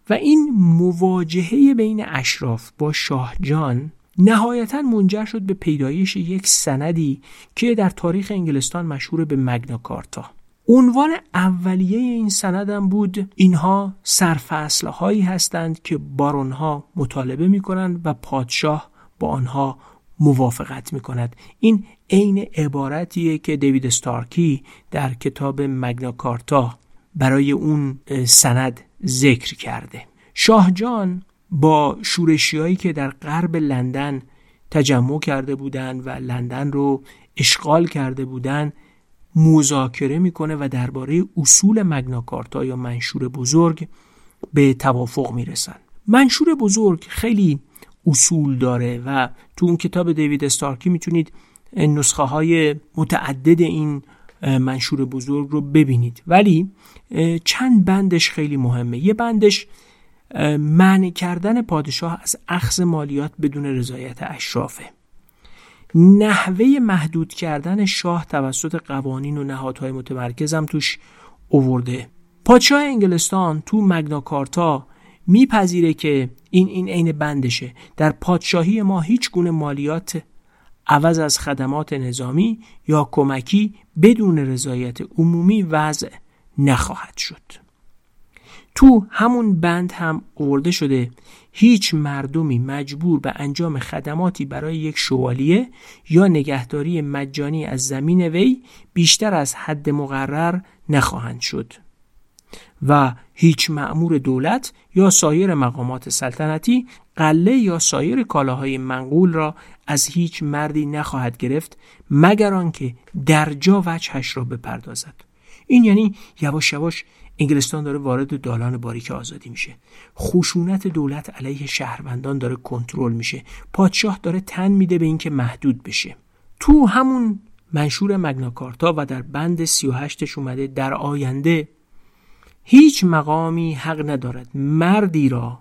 و این مواجهه بین اشراف با شاه جان نهایتا منجر شد به پیدایش یک سندی که در تاریخ انگلستان مشهور به مگنا کارتا. عنوان اولیه این سندم بود اینها سرفصل هایی هستند که بارونها مطالبه می کنند و پادشاه با آنها موافقت می کند این عین عبارتیه که دیوید استارکی در کتاب مگنا کارتا برای اون سند ذکر کرده. شاه جان با شورشیایی که در غرب لندن تجمع کرده بودند و لندن رو اشغال کرده بودند مذاکره می‌کنه و درباره اصول مگناکارتا یا منشور بزرگ به توافق می‌رسن. منشور بزرگ خیلی اصول داره و تو اون کتاب دیوید استارکی می‌تونید نسخه های متعدد این منشور بزرگ رو ببینید. ولی چند بندش خیلی مهمه. یه بندش معنی کردن پادشاه از اخذ مالیات بدون رضایت اشرافه. نحوه محدود کردن شاه توسط قوانین و نهادهای متمرکز هم توش اوورده. پادشاه انگلستان تو مگناکارتا میپذیره که این این عین بندشه. در پادشاهی ما هیچ گونه مالیات عوض از خدمات نظامی یا کمکی بدون رضایت عمومی وضع نخواهد شد. تو همون بند هم آورده شده هیچ مردمی مجبور به انجام خدماتی برای یک شوالیه یا نگهداری مجانی از زمین وی بیشتر از حد مقرر نخواهند شد. و هیچ مأمور دولت یا سایر مقامات سلطنتی قله یا سایر کالاهای منقول را از هیچ مردی نخواهد گرفت مگر آنکه درجا وجهش را بپردازد. این یعنی یواش یواش انگلستان داره وارد دالان باریک آزادی میشه. خشونت دولت علیه شهروندان داره کنترل میشه. پادشاه داره تن میده به اینکه محدود بشه. تو همون منشور مگناکارتا و در بند 38 اومده در آینده هیچ مقامی حق ندارد مردی را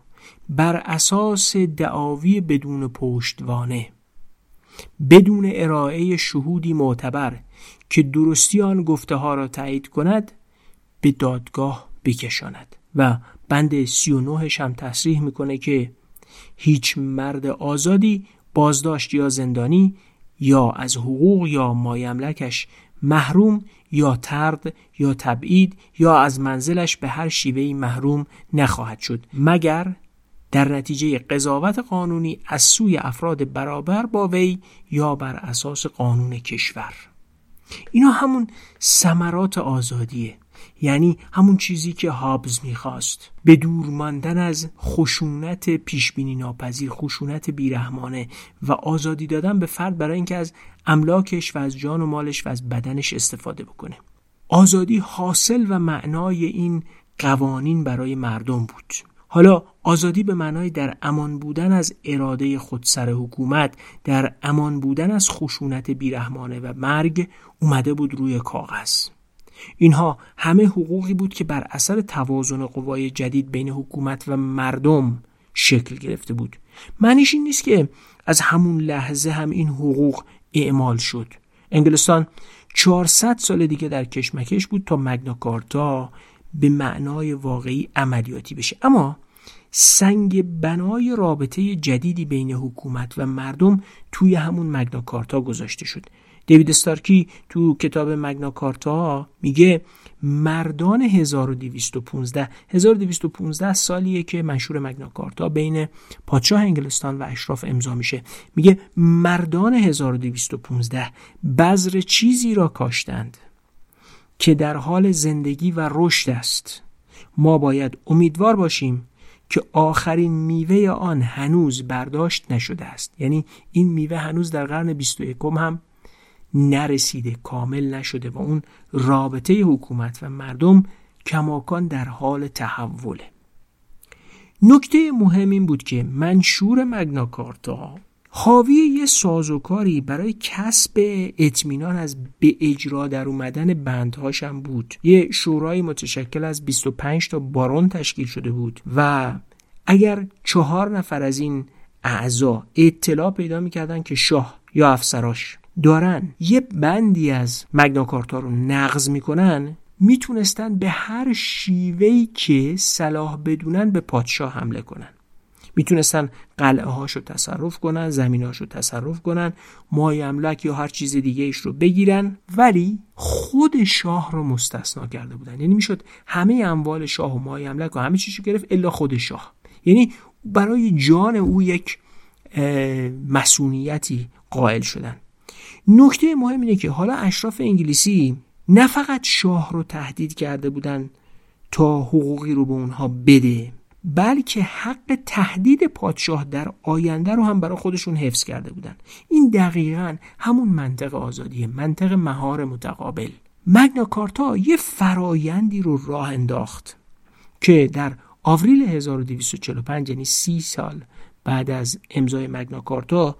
بر اساس دعاوی بدون پشتوانه بدون ارائه شهودی معتبر که درستی آن گفته ها را تایید کند به دادگاه بکشاند. و بند 39 هم تصریح می‌کنه که هیچ مرد آزادی بازداشت یا زندانی یا از حقوق یا مایملکش محروم یا ترد یا تبعید یا از منزلش به هر شیوهی محروم نخواهد شد مگر در نتیجه قضاوت قانونی از سوی افراد برابر با وی یا بر اساس قانون کشور. اینا همون ثمرات آزادیه. یعنی همون چیزی که هابز می‌خواست. به دور ماندن از خشونت پیشبینی ناپذیر خشونت بیرحمانه و آزادی دادن به فرد برای اینکه از املاکش و از جان و مالش و از بدنش استفاده بکنه. آزادی حاصل و معنای این قوانین برای مردم بود. حالا آزادی به معنای در امان بودن از اراده خودسر حکومت در امان بودن از خشونت بیرحمانه و مرگ اومده بود روی کاغذ. اینها همه حقوقی بود که بر اثر توازن قوای جدید بین حکومت و مردم شکل گرفته بود. معنیش این نیست که از همون لحظه هم این حقوق اعمال شد. انگلستان 400 سال دیگه در کشمکش بود تا مگناکارتا به معنای واقعی عملیاتی بشه. اما سنگ بنای رابطه جدیدی بین حکومت و مردم توی همون مگناکارتا گذاشته شد. دیوید استارکی تو کتاب مگناکارتا میگه مردان 1215 1215 سالیه که منشور مگناکارتا بین پادشاه انگلستان و اشراف امضا میشه. میگه مردان 1215 بذر چیزی را کاشتند که در حال زندگی و رشد است. ما باید امیدوار باشیم که آخرین میوه آن هنوز برداشت نشده است. یعنی این میوه هنوز در قرن 21 هم نرسیده کامل نشده و اون رابطه حکومت و مردم کماکان در حال تحوله. نکته مهم این بود که منشور مگناکارتا حاوی یه سازوکاری برای کسب اطمینان از به اجرا در اومدن بندهاش هم بود. یه شورای متشکل از 25 تا بارون تشکیل شده بود و اگر چهار نفر از این اعضا اطلاع پیدا می‌کردن که شاه یا افسراش دارن. یه بندی از مگناکارتا رو نقض می‌کنن می‌تونستن به هر شیوهی که صلاح بدونن به پادشاه حمله کنن. می‌تونستن قلعه هاشو تصرف کنن زمیناشو تصرف کنن مای املک یا هر چیز دیگه ایش رو بگیرن. ولی خود شاه رو مستثنا کرده بودن. یعنی می‌شد همه اموال شاه و مای املک و همه چیزو گرفت الا خود شاه. یعنی برای جان او یک مسئولیتی قائل شدن. نکته مهم اینه که حالا اشراف انگلیسی نه فقط شاه رو تهدید کرده بودن تا حقوقی رو به اونها بده بلکه حق تهدید پادشاه در آینده رو هم برای خودشون حفظ کرده بودن. این دقیقا همون منطق آزادیه منطق مهار متقابل. مگنا کارتا یه فرایندی رو راه انداخت که در آوریل 1245 یعنی سی سال بعد از امضای مگنا کارتا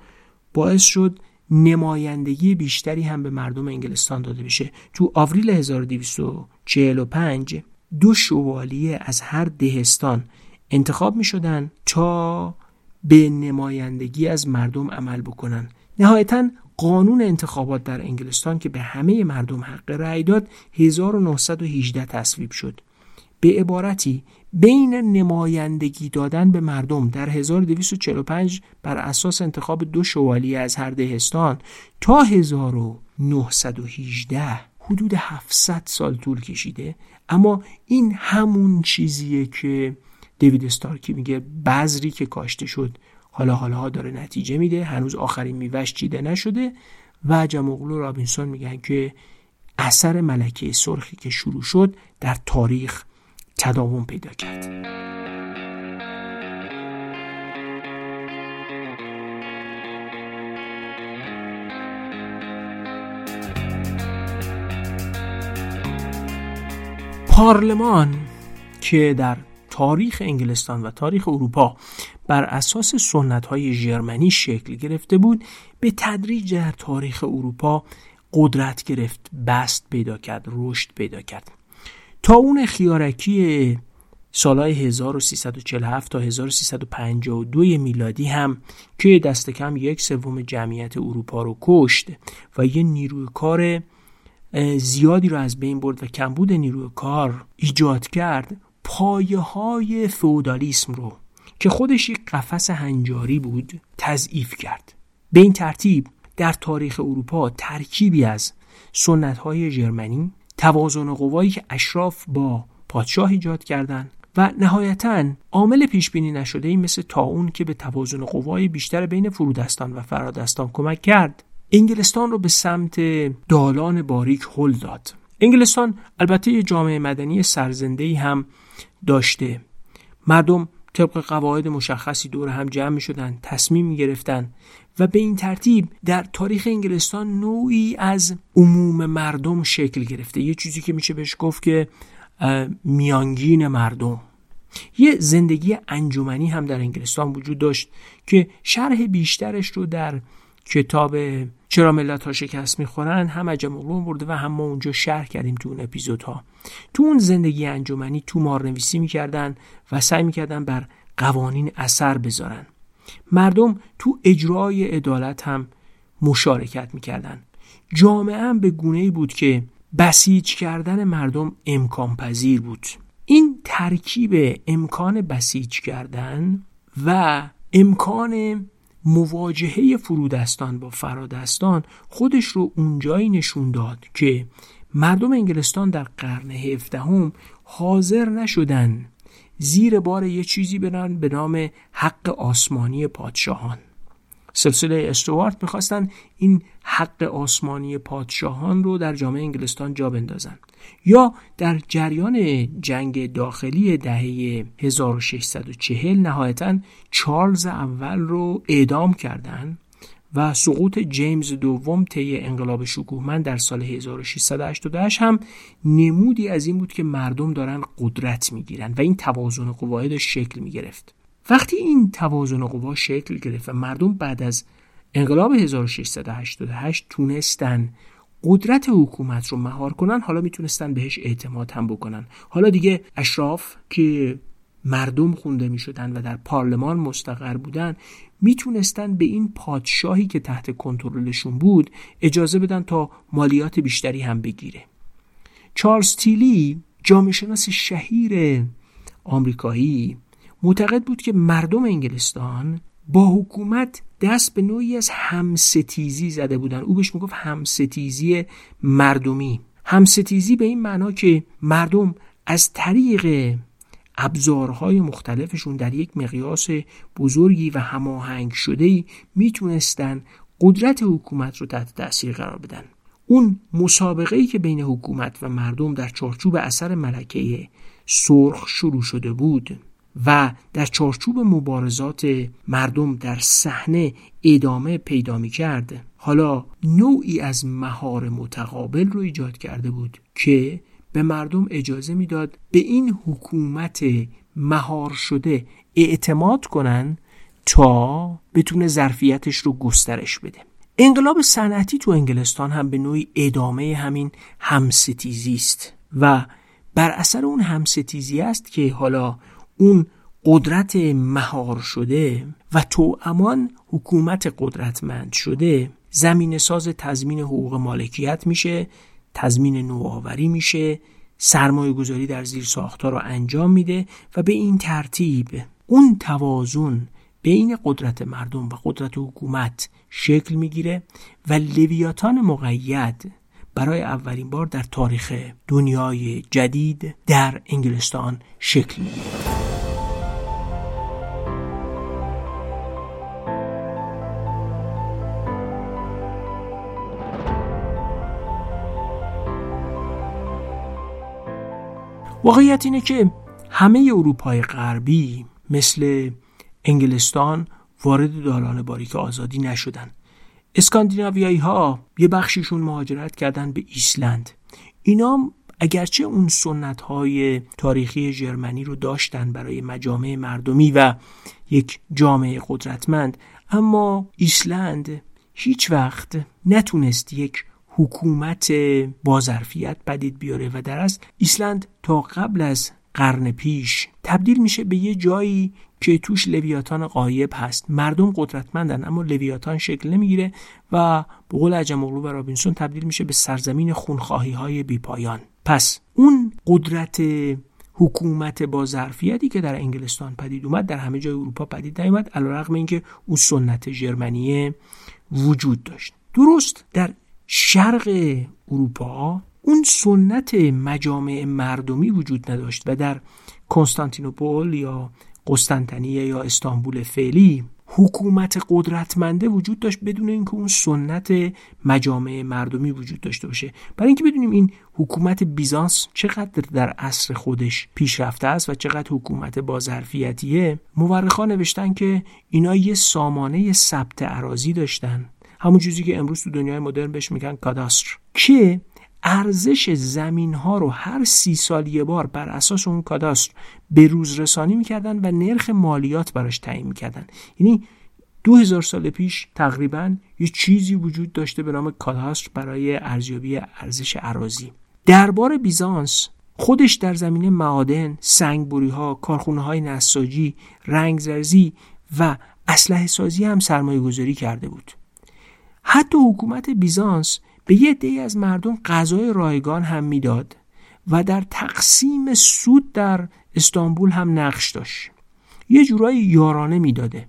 باعث شد نمایندگی بیشتری هم به مردم انگلستان داده بشه تو آوریل 1245 دو شوالیه از هر دهستان انتخاب می شدن تا به نمایندگی از مردم عمل بکنن. نهایتا قانون انتخابات در انگلستان که به همه مردم حق رأی داد 1918 تصویب شد. به عبارتی بین نمایندگی دادن به مردم در 1245 بر اساس انتخاب دو شوالی از هر دهستان تا 1918 حدود 700 سال طول کشیده. اما این همون چیزیه که دیوید استارکی میگه بذری که کاشته شد حالا حالا داره نتیجه میده. هنوز آخرین میوش چیده نشده و جمعقلو و رابینسون میگن که اثر ملکه سرخی که شروع شد در تاریخ تداوم پیدا کرد. پارلمان که در تاریخ انگلستان و تاریخ اروپا بر اساس سنت های ژرمنی شکل گرفته بود به تدریج در تاریخ اروپا قدرت گرفت بست پیدا کرد رشد پیدا کرد. تا اون خیارکی سالهای 1347 تا 1352 میلادی هم که دست کم یک سوم جمعیت اروپا رو کشت و یه نیروی کار زیادی رو از بین برد و کمبود نیروی کار ایجاد کرد پایه های فودالیسم رو که خودش یک قفس هنجاری بود تضعیف کرد. به این ترتیب در تاریخ اروپا ترکیبی از سنت های ژرمنی توازن قوایی که اشراف با پادشاه ایجاد کردند و نهایتا عامل پیش بینی نشده ای مثل تاون که به توازن قوای بیشتر بین فرودستان و فرادستان کمک کرد. انگلستان رو به سمت دالان باریک هل داد. انگلستان البته یه جامعه مدنی سرزنده هم داشته. مردم طبق قواعد مشخصی دور هم جمع می شدن تصمیم می گرفتن و به این ترتیب در تاریخ انگلستان نوعی از عموم مردم شکل گرفته. یه چیزی که میشه بهش گفت که میانگین مردم. یه زندگی انجمنی هم در انگلستان وجود داشت که شرح بیشترش رو در کتاب چرا ملت ها شکست می‌خورن هم عجم علوم برده و هم ما اونجا شرح کردیم تو اون اپیزودها. تو اون زندگی انجمنی تو مارنویسی می‌کردن و سعی می‌کردن بر قوانین اثر بذارن. مردم تو اجرای عدالت هم مشارکت می‌کردن. جامعه هم به گونه بود که بسیج کردن مردم امکان پذیر بود. این ترکیب امکان بسیج کردن و امکان مواجهه فرودستان با فرادستان خودش رو اونجایی نشون داد که مردم انگلستان در قرن هفدهم حاضر نشدن زیر بار یه چیزی برن به نام حق آسمانی پادشاهان. سلسله استوارت می‌خواستن این حق آسمانی پادشاهان رو در جامعه انگلستان جا بندازن یا در جریان جنگ داخلی دهه 1640 نهایتا چارلز اول رو اعدام کردند و سقوط جیمز دوم طی انقلاب شکوهمند در سال 1688 هم نمودی از این بود که مردم دارن قدرت می‌گیرن و این توازن قواعد شکل می‌گرفت. وقتی این توازن قوا شکل گرفت و مردم بعد از انقلاب 1688 تونستن قدرت حکومت رو مهار کنن حالا می‌تونستن بهش اعتماد هم بکنن. حالا دیگه اشراف که مردم خونده می شدن و در پارلمان مستقر بودن می‌تونستن به این پادشاهی که تحت کنترلشون بود اجازه بدن تا مالیات بیشتری هم بگیره. چارلز تیلی جامعه شناس شهیر آمریکایی معتقد بود که مردم انگلستان با حکومت دست به نوعی از همستیزی زده بودن. او بهش می‌گفت همستیزی مردمی. همستیزی به این معنا که مردم از طریق ابزارهای مختلفشون در یک مقیاس بزرگی و هماهنگ شده می‌تونستن قدرت حکومت رو تحت تاثیر قرار بدن. اون مسابقه ای که بین حکومت و مردم در چارچوب اثر ملکه سرخ شروع شده بود و در چارچوب مبارزات مردم در صحنه ادامه پیدا می کرد حالا نوعی از مهار متقابل رو ایجاد کرده بود که به مردم اجازه می‌داد به این حکومت مهار شده اعتماد کنن تا بتونه ظرفیتش رو گسترش بده. انقلاب صنعتی تو انگلستان هم به نوعی ادامه همین همستیزی است و بر اثر اون همستیزی است که حالا اون قدرت مهار شده و تو امان حکومت قدرتمند شده زمین ساز تضمین حقوق مالکیت میشه تضمین نوآوری میشه سرمایه گذاری در زیر ساختها رو انجام میده و به این ترتیب اون توازن بین قدرت مردم و قدرت حکومت شکل می‌گیره و لویاتان مقید برای اولین بار در تاریخ دنیای جدید در انگلستان شکل می‌گیره. واقعیت اینه که همه اروپای غربی مثل انگلستان وارد دالان باریک آزادی نشدن. اسکاندیناویایی ها یه بخشیشون مهاجرت کردن به ایسلند. اینا اگرچه اون سنت های تاریخی جرمنی رو داشتن برای مجامع مردمی و یک جامعه قدرتمند اما ایسلند هیچ وقت نتونست یک حکومت بازرفیت پدید بیاره و در از ایسلند تا قبل از قرن پیش تبدیل میشه به یه جایی که توش لویاتان قایب هست. مردم قدرتمندن اما لویاتان شکل نمی‌گیره و به قول عجم و رابینسون تبدیل میشه به سرزمین خونخواهی های بیپایان. پس اون قدرت حکومت با ظرفیتی که در انگلستان پدید اومد در همه جای اروپا پدید نیومد علیرغم اینکه اون سنت ژرمنی وجود داشت. درست در شرق اروپا اون سنت مجامع مردمی وجود نداشت و در کنستانتینوپل یا قسطنطنیه یا استانبول فعلی حکومت قدرتمنده وجود داشت بدون اینکه اون سنت مجامع مردمی وجود داشته باشه. برای اینکه بدونیم این حکومت بیزانس چقدر در عصر خودش پیشرفته است و چقدر حکومت بازرفیتیه مورخان نوشتن که اینا یه سامانه ثبت عراضی داشتن. همون چیزی که امروز تو دنیای مدرن بهش میگن کاداستر. که ارزش زمین ها رو هر سی سال یه بار بر اساس اون کاداستر به روز رسانی می‌کردن و نرخ مالیات براش تعیین می‌کردن. یعنی دو هزار سال پیش تقریبا یه چیزی وجود داشته به نام کاداستر برای ارزیابی ارزش عراضی. دربار بیزانس خودش در زمینه معادن، سنگبوری ها، کارخونه های نساجی، رنگزرزی و اسلحه سازی هم سرمایه گذاری کرده بود. حتی حکومت بیزانس به یه دی از مردم غذای رایگان هم می‌داد و در تقسیم سود در استانبول هم نقش داشت. یه جورایی یارانه می‌داده.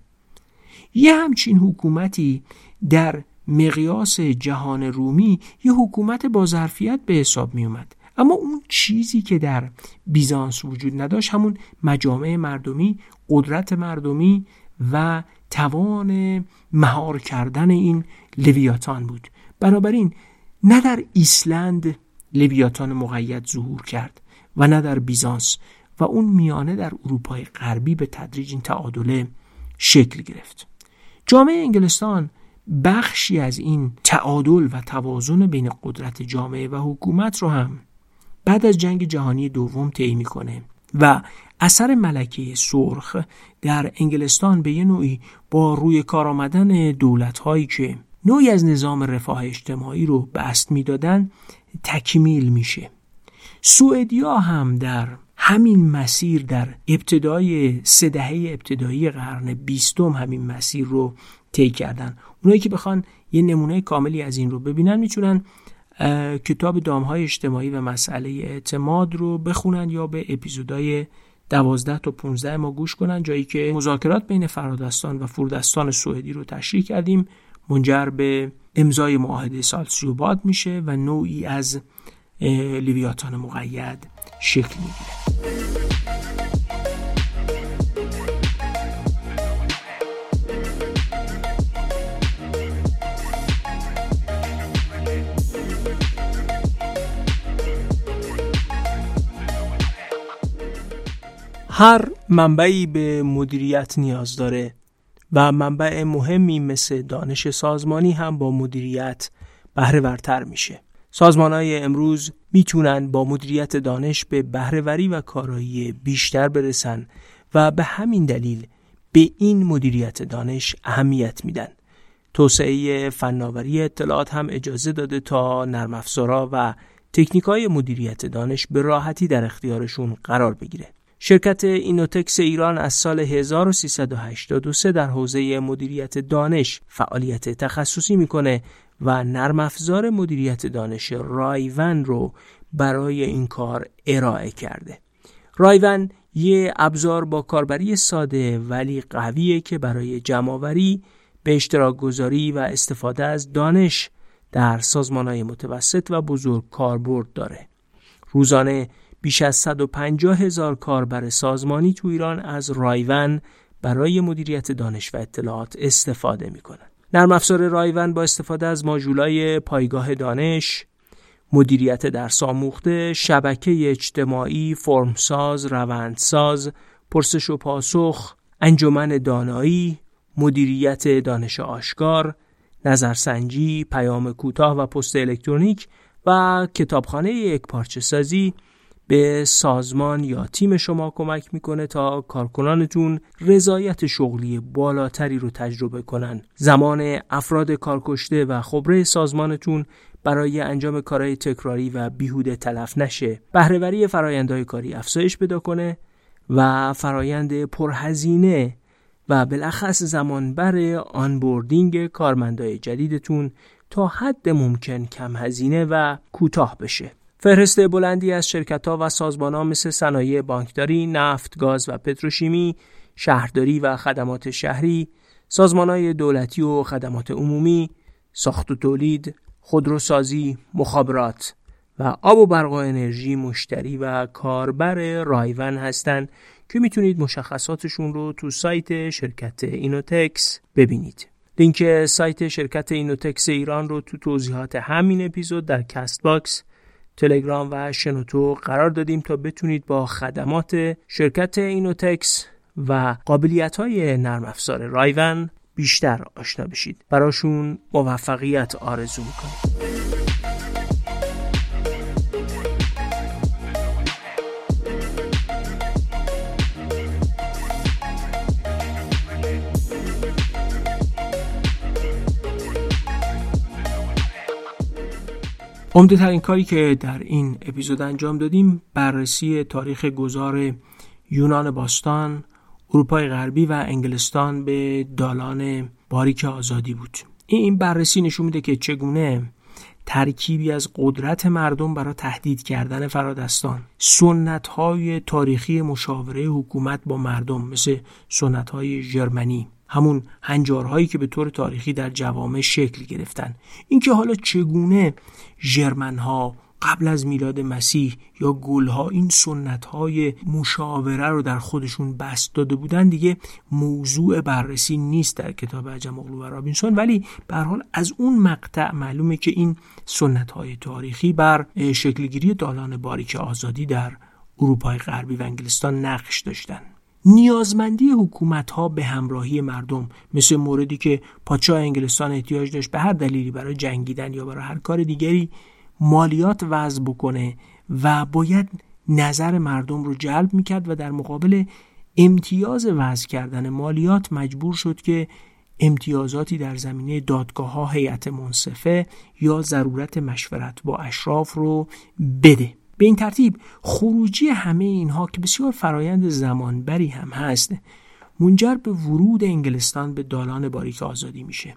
یه همچین حکومتی در مقیاس جهان رومی یه حکومت با ظرفیت به حساب می اومد اما اون چیزی که در بیزانس وجود نداشت همون مجامع مردمی قدرت مردمی و توان مهار کردن این لویاتان بود. بنابراین نه در ایسلند لویاتان مقید ظهور کرد و نه در بیزانس و اون میانه در اروپای غربی به تدریج این تعادله شکل گرفت. جامعه انگلستان بخشی از این تعادل و توازن بین قدرت جامعه و حکومت رو هم بعد از جنگ جهانی دوم طی می‌کنه و اثر ملکه سرخ در انگلستان به یه نوعی با روی کار آمدن دولت هایی که نوعی از نظام رفاه اجتماعی رو بست می‌دادن تکمیل میشه. سوئدیا هم در همین مسیر در ابتدای سه دهه ابتدایی قرن بیستم همین مسیر رو طی کردن. اونایی که بخوان یه نمونه کاملی از این رو ببینن می‌تونن کتاب دامهای اجتماعی و مسئله اعتماد رو بخونن یا به اپیزودهای دوازده تا 15 ما گوش کنن جایی که مذاکرات بین فرادستان و فوردستان سوئدی رو تشریح کردیم. منجر به امضای معاهده سالسیوباد میشه و نوعی از لیویاتان مقید شکل می‌گیره. هر منبعی به مدیریت نیاز داره و منبع مهمی مثل دانش سازمانی هم با مدیریت بهره ورتر میشه. سازمان های امروز می‌تونن با مدیریت دانش به بهرهوری و کارایی بیشتر برسن و به همین دلیل به این مدیریت دانش اهمیت میدن. توسعه فناوری اطلاعات هم اجازه داده تا نرم و تکنیک های مدیریت دانش به راحتی در اختیارشون قرار بگیره. شرکت اینوتکس ایران از سال 1383 در حوزه مدیریت دانش فعالیت تخصصی می‌کنه و نرم افزار مدیریت دانش رایون رو برای این کار ارائه کرده. رایون یه ابزار با کاربری ساده ولی قویه که برای جمعآوری به اشتراک گذاری و استفاده از دانش در سازمان های متوسط و بزرگ کاربرد داره. روزانه بیش از 150 هزار کاربر سازمانی تو ایران از رایون برای مدیریت دانش و اطلاعات استفاده می کنند. نرم افزار رایون با استفاده از ماژولای پایگاه دانش، مدیریت درس آموخته، شبکه اجتماعی، فرمساز، روندساز، پرسش و پاسخ، انجمن دانایی، مدیریت دانش آشکار، نظرسنجی، پیام کوتاه و پست الکترونیک و کتابخانه یک پارچه سازی به سازمان یا تیم شما کمک می‌کنه تا کارکنانتون رضایت شغلی بالاتری رو تجربه کنن. زمان افراد کارکشته و خبره سازمانتون برای انجام کارهای تکراری و بیهوده تلف نشه. بهرهوری فرایندهای کاری افزایش پیدا کنه و فرایند پرهزینه و بالاخص زمانبر آنبوردینگ کارمندای جدیدتون تا حد ممکن کم هزینه و کوتاه بشه. فهرست بلندی از شرکت ها و سازمان ها مثل صنایع بانکداری، نفت، گاز و پتروشیمی، شهرداری و خدمات شهری، سازمان های دولتی و خدمات عمومی، ساخت و تولید، خودروسازی، مخابرات و آب و برق و انرژی مشتری و کاربر رایون هستند که می‌تونید مشخصاتشون رو تو سایت شرکت اینوتکس ببینید. لینک سایت شرکت اینوتکس ایران رو تو توضیحات همین اپیزود در کست باکس تلگرام و شنوتو قرار دادیم تا بتونید با خدمات شرکت اینوتکس و قابلیت های نرم افزار رایون بیشتر آشنا بشید. براشون موفقیت آرزو می‌کنیم عمده ترین کاری که در این اپیزود انجام دادیم بررسی تاریخ گذار یونان باستان، اروپای غربی و انگلستان به دالان باریک آزادی بود. این بررسی نشون میده که چگونه ترکیبی از قدرت مردم برای تهدید کردن فرادستان سنت های تاریخی مشاوره حکومت با مردم مثل سنت های ژرمنی همون هنجارهایی که به طور تاریخی در جوامع شکل گرفتن اینکه حالا چگونه ژرمنها قبل از میلاد مسیح یا گلها این سنت های مشاوره رو در خودشون بست داده بودن دیگه موضوع بررسی نیست در کتاب عجم اغلو و رابینسون. ولی به حال از اون مقطع معلومه که این سنت های تاریخی بر شکلگیری دالان باریک آزادی در اروپای غربی و انگلستان نقش داشتن. نیازمندی حکومت ها به همراهی مردم مثل موردی که پادشاه انگلستان احتیاج داشت به هر دلیلی برای جنگیدن یا برای هر کار دیگری مالیات وضع بکنه و باید نظر مردم رو جلب می‌کرد و در مقابل امتیاز وضع کردن مالیات مجبور شد که امتیازاتی در زمینه دادگاه ها هیئت منصفه یا ضرورت مشورت با اشراف رو بده. به این ترتیب خروجی همه اینها که بسیار فرایند زمانبری هم هست منجر به ورود انگلستان به دالان باریک آزادی میشه.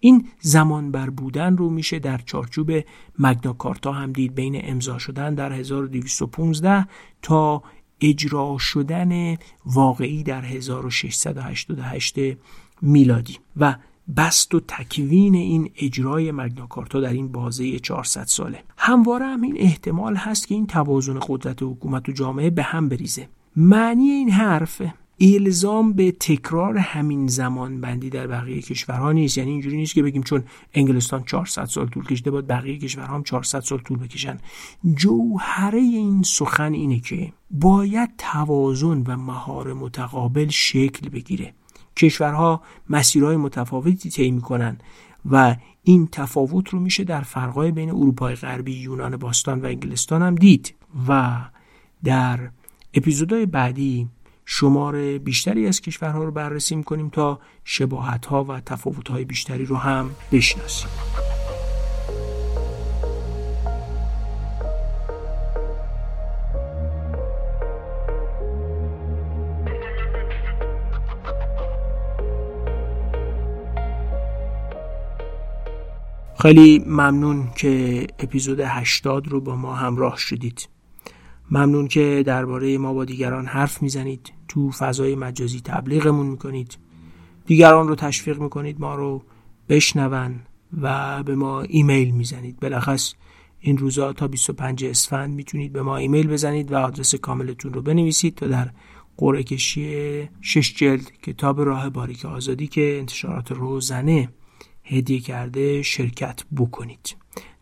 این زمان بر بودن رو میشه در چارچوب مگناکارتا هم دید. بین امضا شدن در 1215 تا اجرا شدن واقعی در 1688 میلادی. و بست و تکوین این اجرای مگناکارتا در این بازه 400 ساله. همواره هم این احتمال هست که این توازن قدرت حکومت و جامعه به هم بریزه. معنی این حرف الزام به تکرار همین زمان بندی در بقیه کشورها نیست. یعنی اینجوری نیست که بگیم چون انگلستان 400 سال طول کشیده باید بقیه کشورها هم 400 سال طول بکشن. جوهره این سخن اینه که باید توازن و مهار متقابل شکل بگیره. کشورها مسیرهای متفاوتی طی می‌کنن. و این تفاوت رو میشه در فرقای بین اروپای غربی یونان باستان و انگلستان هم دید. و در اپیزودهای بعدی شمار بیشتری از کشورها رو بررسی می‌کنیم تا شباهت ها و تفاوت های بیشتری رو هم بشناسیم. خیلی ممنون که اپیزود 80 رو با ما همراه شدید. ممنون که درباره ما با دیگران حرف می‌زنید تو فضای مجازی تبلیغمون می‌کنید. دیگران رو تشویق می‌کنید ما رو بشنون و به ما ایمیل می‌زنید. بلخص این روزا تا 25 اسفند می‌تونید به ما ایمیل بزنید و آدرس کاملتون رو بنویسید تا در قرعه کشی شش جلد کتاب راه باریک آزادی که انتشارات روزنه هدیه کرده شرکت بکنید.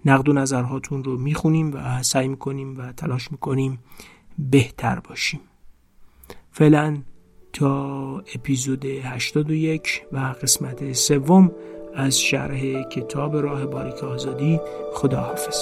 نقد و نظرهاتون رو می‌خونیم و سعی می‌کنیم و تلاش می‌کنیم بهتر باشیم. فعلا تا اپیزود 81 و قسمت سوم از شرح کتاب راه باریک آزادی خداحافظ.